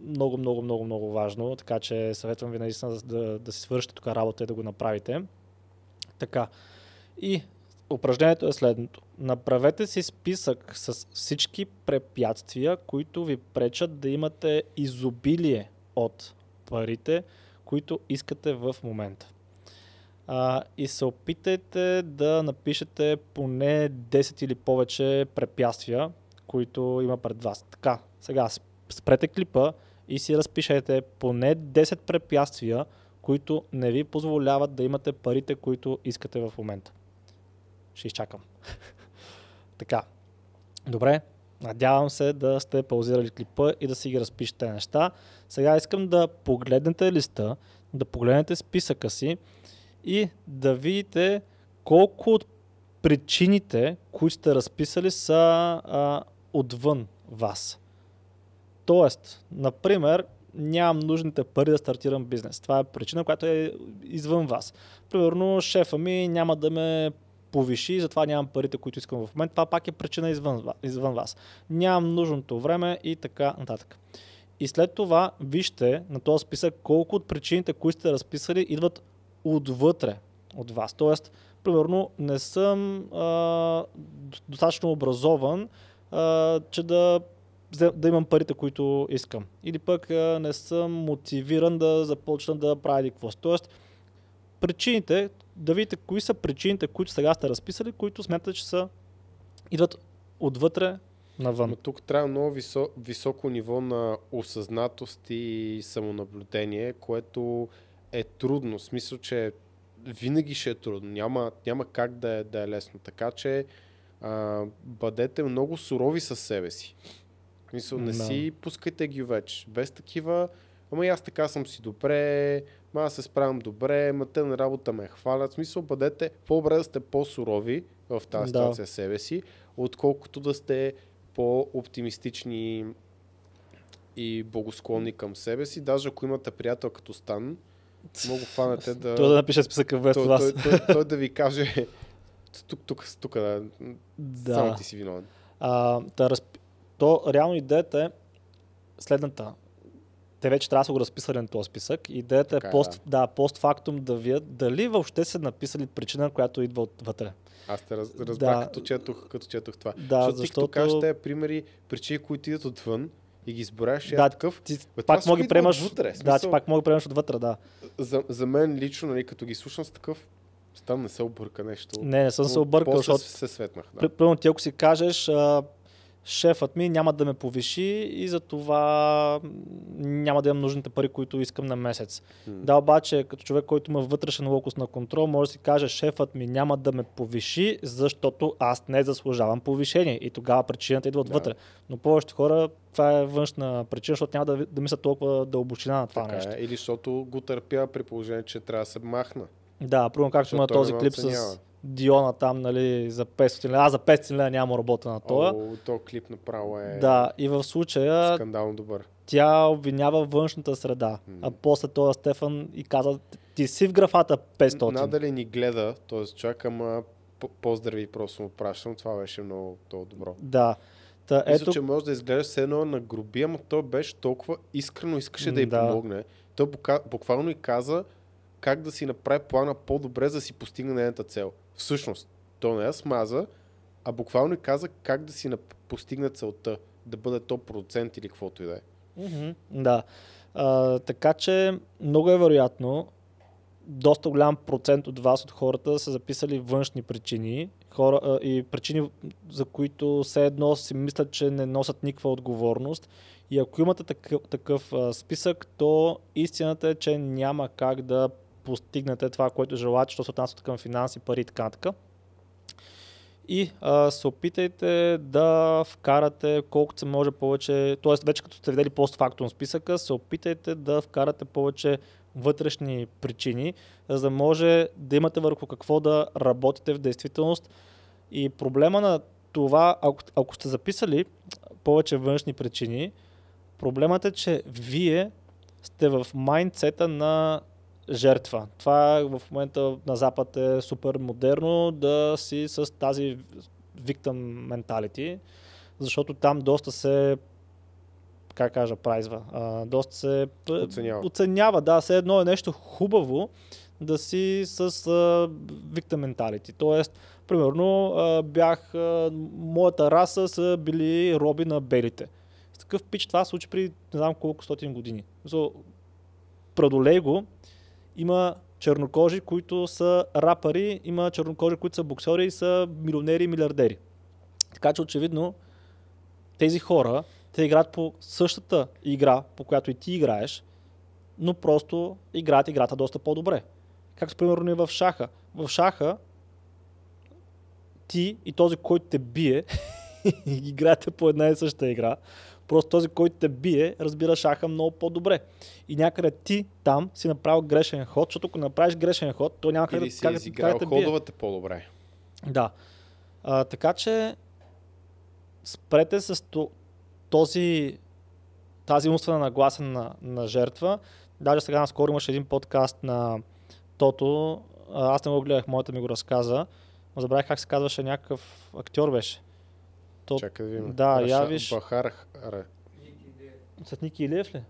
много, много, много, много важно, така че съветвам ви наистина да, да си свършите тук работа и да го направите. Така. И упражнението е следното. Направете си списък с всички препятствия, които ви пречат да имате изобилие от парите, които искате в момента. А, и се опитайте да напишете поне 10 или повече препятствия, които има пред вас. Така, сега сп- спрете клипа и си разпишете поне 10 препятствия, които не ви позволяват да имате парите, които искате в момента. Ще изчакам. така. Добре. Надявам се да сте паузирали клипа и да си ги разпишете неща. Сега искам да погледнете листа, да погледнете списъка си и да видите колко от причините, които сте разписали, са а, отвън вас. Тоест, например, нямам нужните пари да стартирам бизнес. Това е причина, която е извън вас. Примерно, шефа ми няма да ме повиши, затова нямам парите, които искам в момента. Това пак е причина извън, извън вас. Нямам нужното време и така нататък. И след това вижте на този списък колко от причините, които сте разписали, идват отвътре от вас. Тоест, примерно, не съм а, достатъчно образован, а, че да, да имам парите, които искам. Или пък не съм мотивиран да започна да правя какво. Тоест, причините, да видите кои са причините, които сега сте разписали, които смятате, че са идват отвътре навън. Но тук трябва много висо, високо ниво на осъзнатост и самонаблюдение, което е трудно. В смисъл, че винаги ще е трудно. Няма, няма как да е, да е лесно. Така че а, бъдете много сурови със себе си. В смисъл, не Да. си пускайте ги вече. Без такива, ама и аз така съм си добре, ма аз се справям добре, ма те на работа ме хвалят. В смисъл, бъдете по-добре да сте по-сурови в тази Да. ситуация с себе си, отколкото да сте по-оптимистични и благосклонни към себе си. Даже ако имате приятел като Стан, много фанете да... Той да напише списъка вместо той, той, той, той, да ви каже тук, тук, тук, да, Да. само ти си виновен. А, да разп... То реално идеята е следната. Те вече трябва да са го разписали на този списък. Идеята Така е е, пост, да. постфактум да вият дали въобще са написали причина, която идва отвътре. Аз те раз, разбрах, Да. като, четох, като четох това. Да, защото, ти като защото- кажеш тези примери, причини, които идват отвън и ги изборяш, Да, е такъв. Ти Бе, пак мога ги приемаш. отвътре, Да, ти пак мога да приемаш отвътре, да. За, за мен лично, нали, като ги слушам с такъв, Стан не се обърка нещо. Не, не съм се объркал, защото се светнах. Да. При- Примерно ти ако си кажеш, а, шефът ми няма да ме повиши и за това няма да имам нужните пари, които искам на месец. М. Да, обаче, като човек, който има вътрешен локус на контрол, може да си каже, шефът ми няма да ме повиши, защото аз не заслужавам повишение. И тогава причината идва отвътре. Но повечето хора, това е външна причина, защото няма да, да мислят толкова дълбочина на това Така нещо. е. Или защото го търпя при положение, че трябва да се махна. Да, примерно както има този клип с Диона там, нали, за 500 лева. Аз за 500 лева няма работа на това. О, то клип направо е Да, и в случая скандално добър. тя обвинява външната среда. М. А после този Стефан и каза, ти си в графата 500. Надали ни гледа ама п- поздрави просто му пращам. Това беше много, много добро. Да. Та, Ето... Мисля, че може да изглежда все едно на груби, ама той беше толкова искрено, искаше да й Да. помогне. Той буквално и каза как да си направи плана по-добре, за да си постигне нейната цел. Всъщност, то не я смаза, а буквално и каза как да си постигне целта. Да бъде то продуцент или каквото и да е. Да. А, така че много е вероятно доста голям процент от вас, от хората, са записали външни причини хора, а, и причини, за които все едно си мислят, че не носят никаква отговорност. И ако имате такъв, такъв а, списък, то истината е, че няма как да постигнете това, което желаете, що се отнася към финанси, пари и така. И а, се опитайте да вкарате колкото се може повече, т.е. вече като сте видели постфактум списъка, се опитайте да вкарате повече вътрешни причини, за да може да имате върху какво да работите в действителност. И проблема на това, ако, ако сте записали повече външни причини, проблемът е, че вие сте в майндсета на жертва. Това е в момента на Запад е супер модерно да си с тази victim mentality, защото там доста се как кажа, прайзва. А, доста се п- Оценява. оценява. Да, все едно е нещо хубаво да си с а, victim mentality. Тоест, примерно, а, бях, а, моята раса са били роби на белите. С такъв пич това се случи при не знам колко стотин години. So, преодолей го, има чернокожи, които са рапъри, има чернокожи, които са боксери и са милионери и милиардери. Така че очевидно тези хора, те играят по същата игра, по която и ти играеш, но просто играят играта доста по-добре. Както примерно и в шаха. В шаха ти и този, който те бие, играете по една и съща игра. Просто този, който те бие, разбира шаха много по-добре. И някъде ти там си направил грешен ход, защото ако направиш грешен ход, то няма как, да- си как, изиграл как ходовете по-добре. Да. А, така че спрете с то- този, тази умствена нагласа на, на жертва. Даже сега наскоро имаше един подкаст на Тото. Аз не го гледах, моята ми го разказа. Но забравих как се казваше някакъв актьор беше. То... Чакай да видим. Да, я виж. Бахар. С Ники Илиев ли?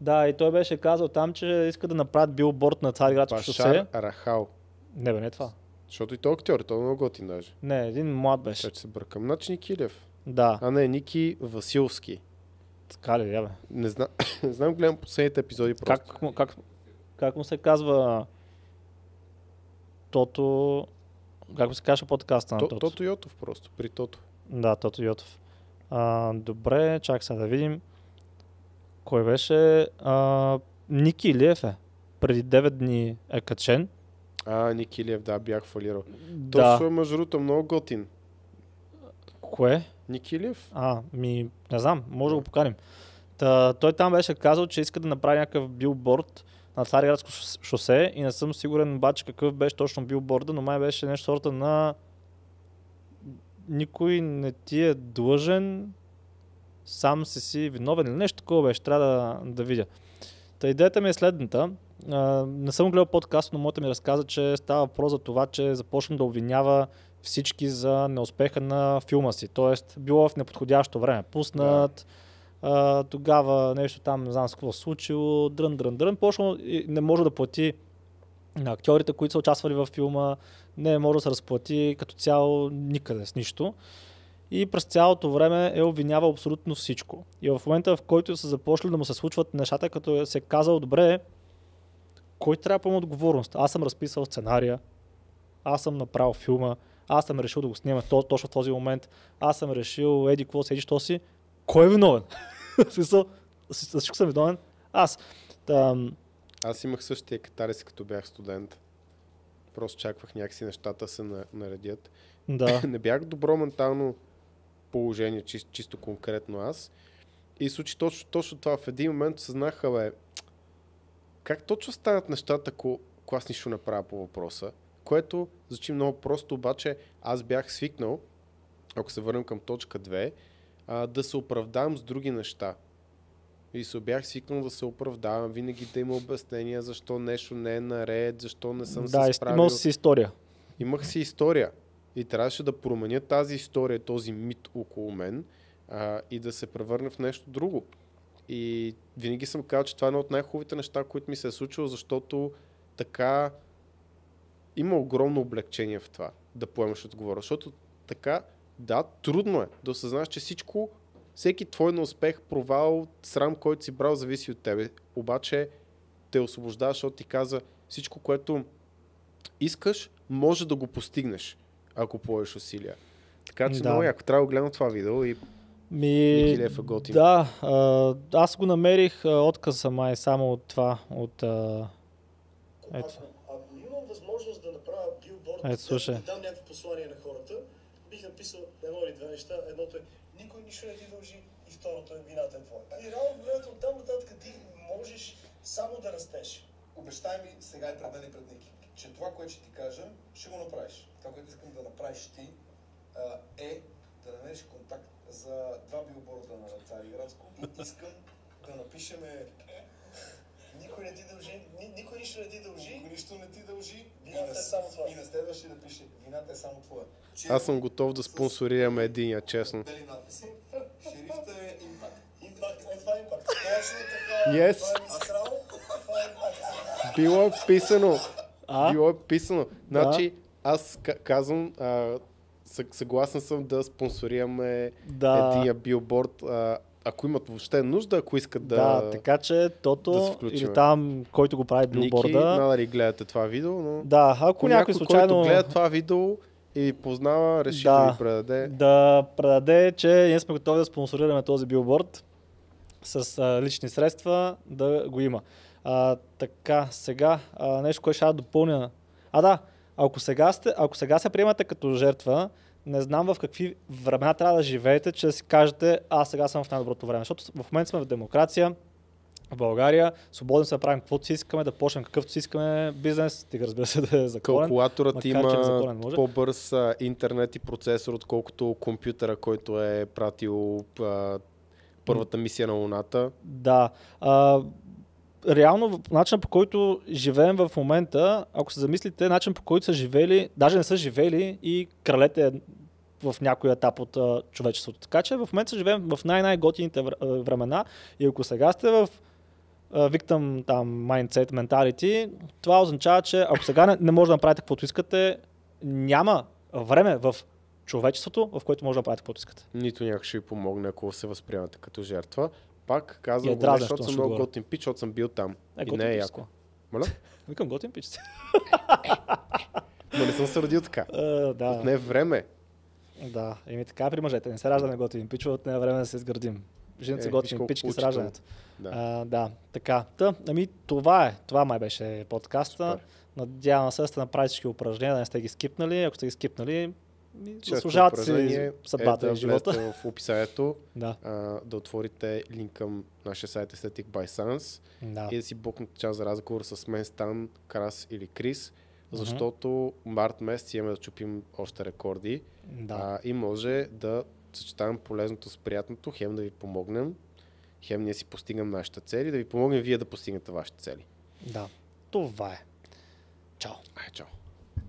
Да, и той беше казал там, че иска да направят билборд на Цариградско шосе. Башар Рахал. Не бе, не е това. Защото и той е актьор, той е много готин даже. Не, един млад беше. Ще се бъркам. Значи Никилев. Да, А не, Ники Василски. така ли, я бе. Не знам, не знам гледам последните епизоди просто. Как, му- как, как му се казва Тото... Как му се казва подкаста на То, Тото? Тото Йотов просто, при Тото. Да, Тото Йотов. А, добре, чак сега да видим. Кой беше? А, Ники Илиев е. Преди 9 дни е качен. А, Никилиев, да, бях фалирал. Да. Точно е мъжруто, много готин. Кое? Никилиев? А, ми, не знам, може да го поканим. Та, той там беше казал, че иска да направи някакъв билборд на Цариградско шос- шосе и не съм сигурен обаче какъв беше точно билборда, но май беше нещо сорта на никой не ти е длъжен, сам си си виновен или нещо такова беше, трябва да, да видя. Та идеята ми е следната. А, не съм гледал подкаст, но моята ми разказа, че става въпрос за това, че започна да обвинява всички за неуспеха на филма си. Тоест, било в неподходящо време. Пуснат, а, тогава нещо там, не знам с какво случило, дрън, дрън, дрън. Почнал и не може да плати на актьорите, които са участвали във филма, не може да се разплати като цяло никъде с нищо. И през цялото време е обвинявал абсолютно всичко. И в момента, в който са започнали да му се случват нещата, като се е казал, добре, кой трябва да поема отговорност? Аз съм разписал сценария, аз съм направил филма, аз съм решил да го снимам то, точно в този момент, аз съм решил, еди, какво си, еди, що си, кой е виновен? Смисъл, всичко съм виновен. Аз. Там, Аз имах същия катарис, като бях студент. Просто чаквах някакси нещата се на- наредят. да. не бях добро ментално положение, чисто, чисто конкретно аз. И случи точно, точно това. В един момент съзнах, бе, как точно станат нещата, ако, ако аз нищо не правя по въпроса. Което звучи много просто, обаче аз бях свикнал, ако се върнем към точка 2, а, да се оправдавам с други неща. И се бях свикнал да се оправдавам, винаги да има обяснения защо нещо не е наред, защо не съм да, се справил. имал си история. Имах си история и трябваше да променя тази история, този мит около мен а, и да се превърне в нещо друго. И винаги съм казал, че това е едно от най-хубавите неща, които ми се е случило, защото така има огромно облегчение в това да поемаш отговорност. Защото така, да, трудно е да осъзнаеш, че всичко, всеки твой неуспех, провал, срам, който си брал, зависи от тебе. Обаче те освобождаваш, защото ти каза всичко, което искаш, може да го постигнеш, ако поеш усилия. Така че Да. много яко. Трябва да го гледам това видео и Ми, Ники Лев е готин. да, а, аз го намерих а, отказа май само от това, от... А, Ето. Ако, ако имам възможност да направя билборд, Ето, слушай. да дам някакво послание на хората, бих написал едно или две неща. Едното е никой нищо не ти дължи и второто е вината е твоя. И реално погледнато от там нататък ти можеш само да растеш. Обещай ми сега и пред мен и пред Ники, че това, което ще ти кажа, ще го направиш. Това, което искам да направиш ти, е да намериш контакт за два билборда на Цари Градско и искам да напишем Никой не ти дължи, ни, никой нищо не ти дължи. никой нищо не ти дължи Вината на, е само твоя. и на следващия да пише вината е само твоя. Аз съм готов да спонсорирам единия, честно. Дали надписи? Шерифта е импакт. Импакт, е това е импакт. Точно така. Yes. Това е е импакт. Било е писано. а? Било е писано. Значи, аз ка- казвам, а, съ- съгласен съм да спонсорираме Да. единия билборд, а, ако имат въобще нужда, ако искат да... Да, така че Тото да се или там, който го прави Ники, билборда. надали гледате това видео, но Да, ако ако някой някой, случайно който гледа това видео и познава, реши да, Да. да ви предаде. да предаде, че ние сме готови да спонсорираме този билборд с а, лични средства, да го има. А, така, сега а, нещо, което ще да допълня. А да, ако сега, сте, ако сега се приемате като жертва, не знам в какви времена трябва да живеете, че да си кажете, аз сега съм в най-доброто време. Защото в момента сме в демокрация, в България, свободно се да правим каквото си искаме, да почнем какъвто си искаме бизнес, стига разбира се да е законен. Калкулаторът има незаконен може. по-бърз а, интернет и процесор, отколкото компютъра, който е пратил а, първата мисия на Луната. Да. А, реално, начинът по който живеем в момента, ако се замислите, начин по който са живели, даже не са живели и кралете в някой етап от а, човечеството. Така че в момента живеем в най-най-готините времена и ако сега сте в victim там, mindset, mentality, това означава, че ако сега не, не може да направите каквото искате, няма време в човечеството, в което може да направите каквото искате. Нито някой ще ви помогне, ако се възприемате като жертва. Пак казвам, е го, не, дразнещо, защото съм много готин пич, защото съм бил там. Е, и не е яко. Моля? Викам готин пич. Но не съм се родил така. А, да. Отне време. Да, еми така при мъжете. Не се раждаме готини пичове, от нея време да се изградим. Жените Е, готини пички с раждането. Да. А, да, така. Та, ами това е. Това май беше подкаста. Супер. Надявам се да сте направили всички упражнения, да не сте ги скипнали. Ако сте ги скипнали, заслужавате си упражнение съдбата е и да живота. влезете в описанието, Да, а, да отворите линк към нашия сайт Aesthetic by Sans да. и да си букнете час за разговор с мен, Стан, Крас или Крис, защото март месец имаме да чупим още рекорди да. а, и може да съчетавам полезното с приятното, хем да ви помогнем, хем ние си постигнем нашите цели, да ви помогнем вие да постигнете вашите цели. да. Това е. Чао. Ай, чао!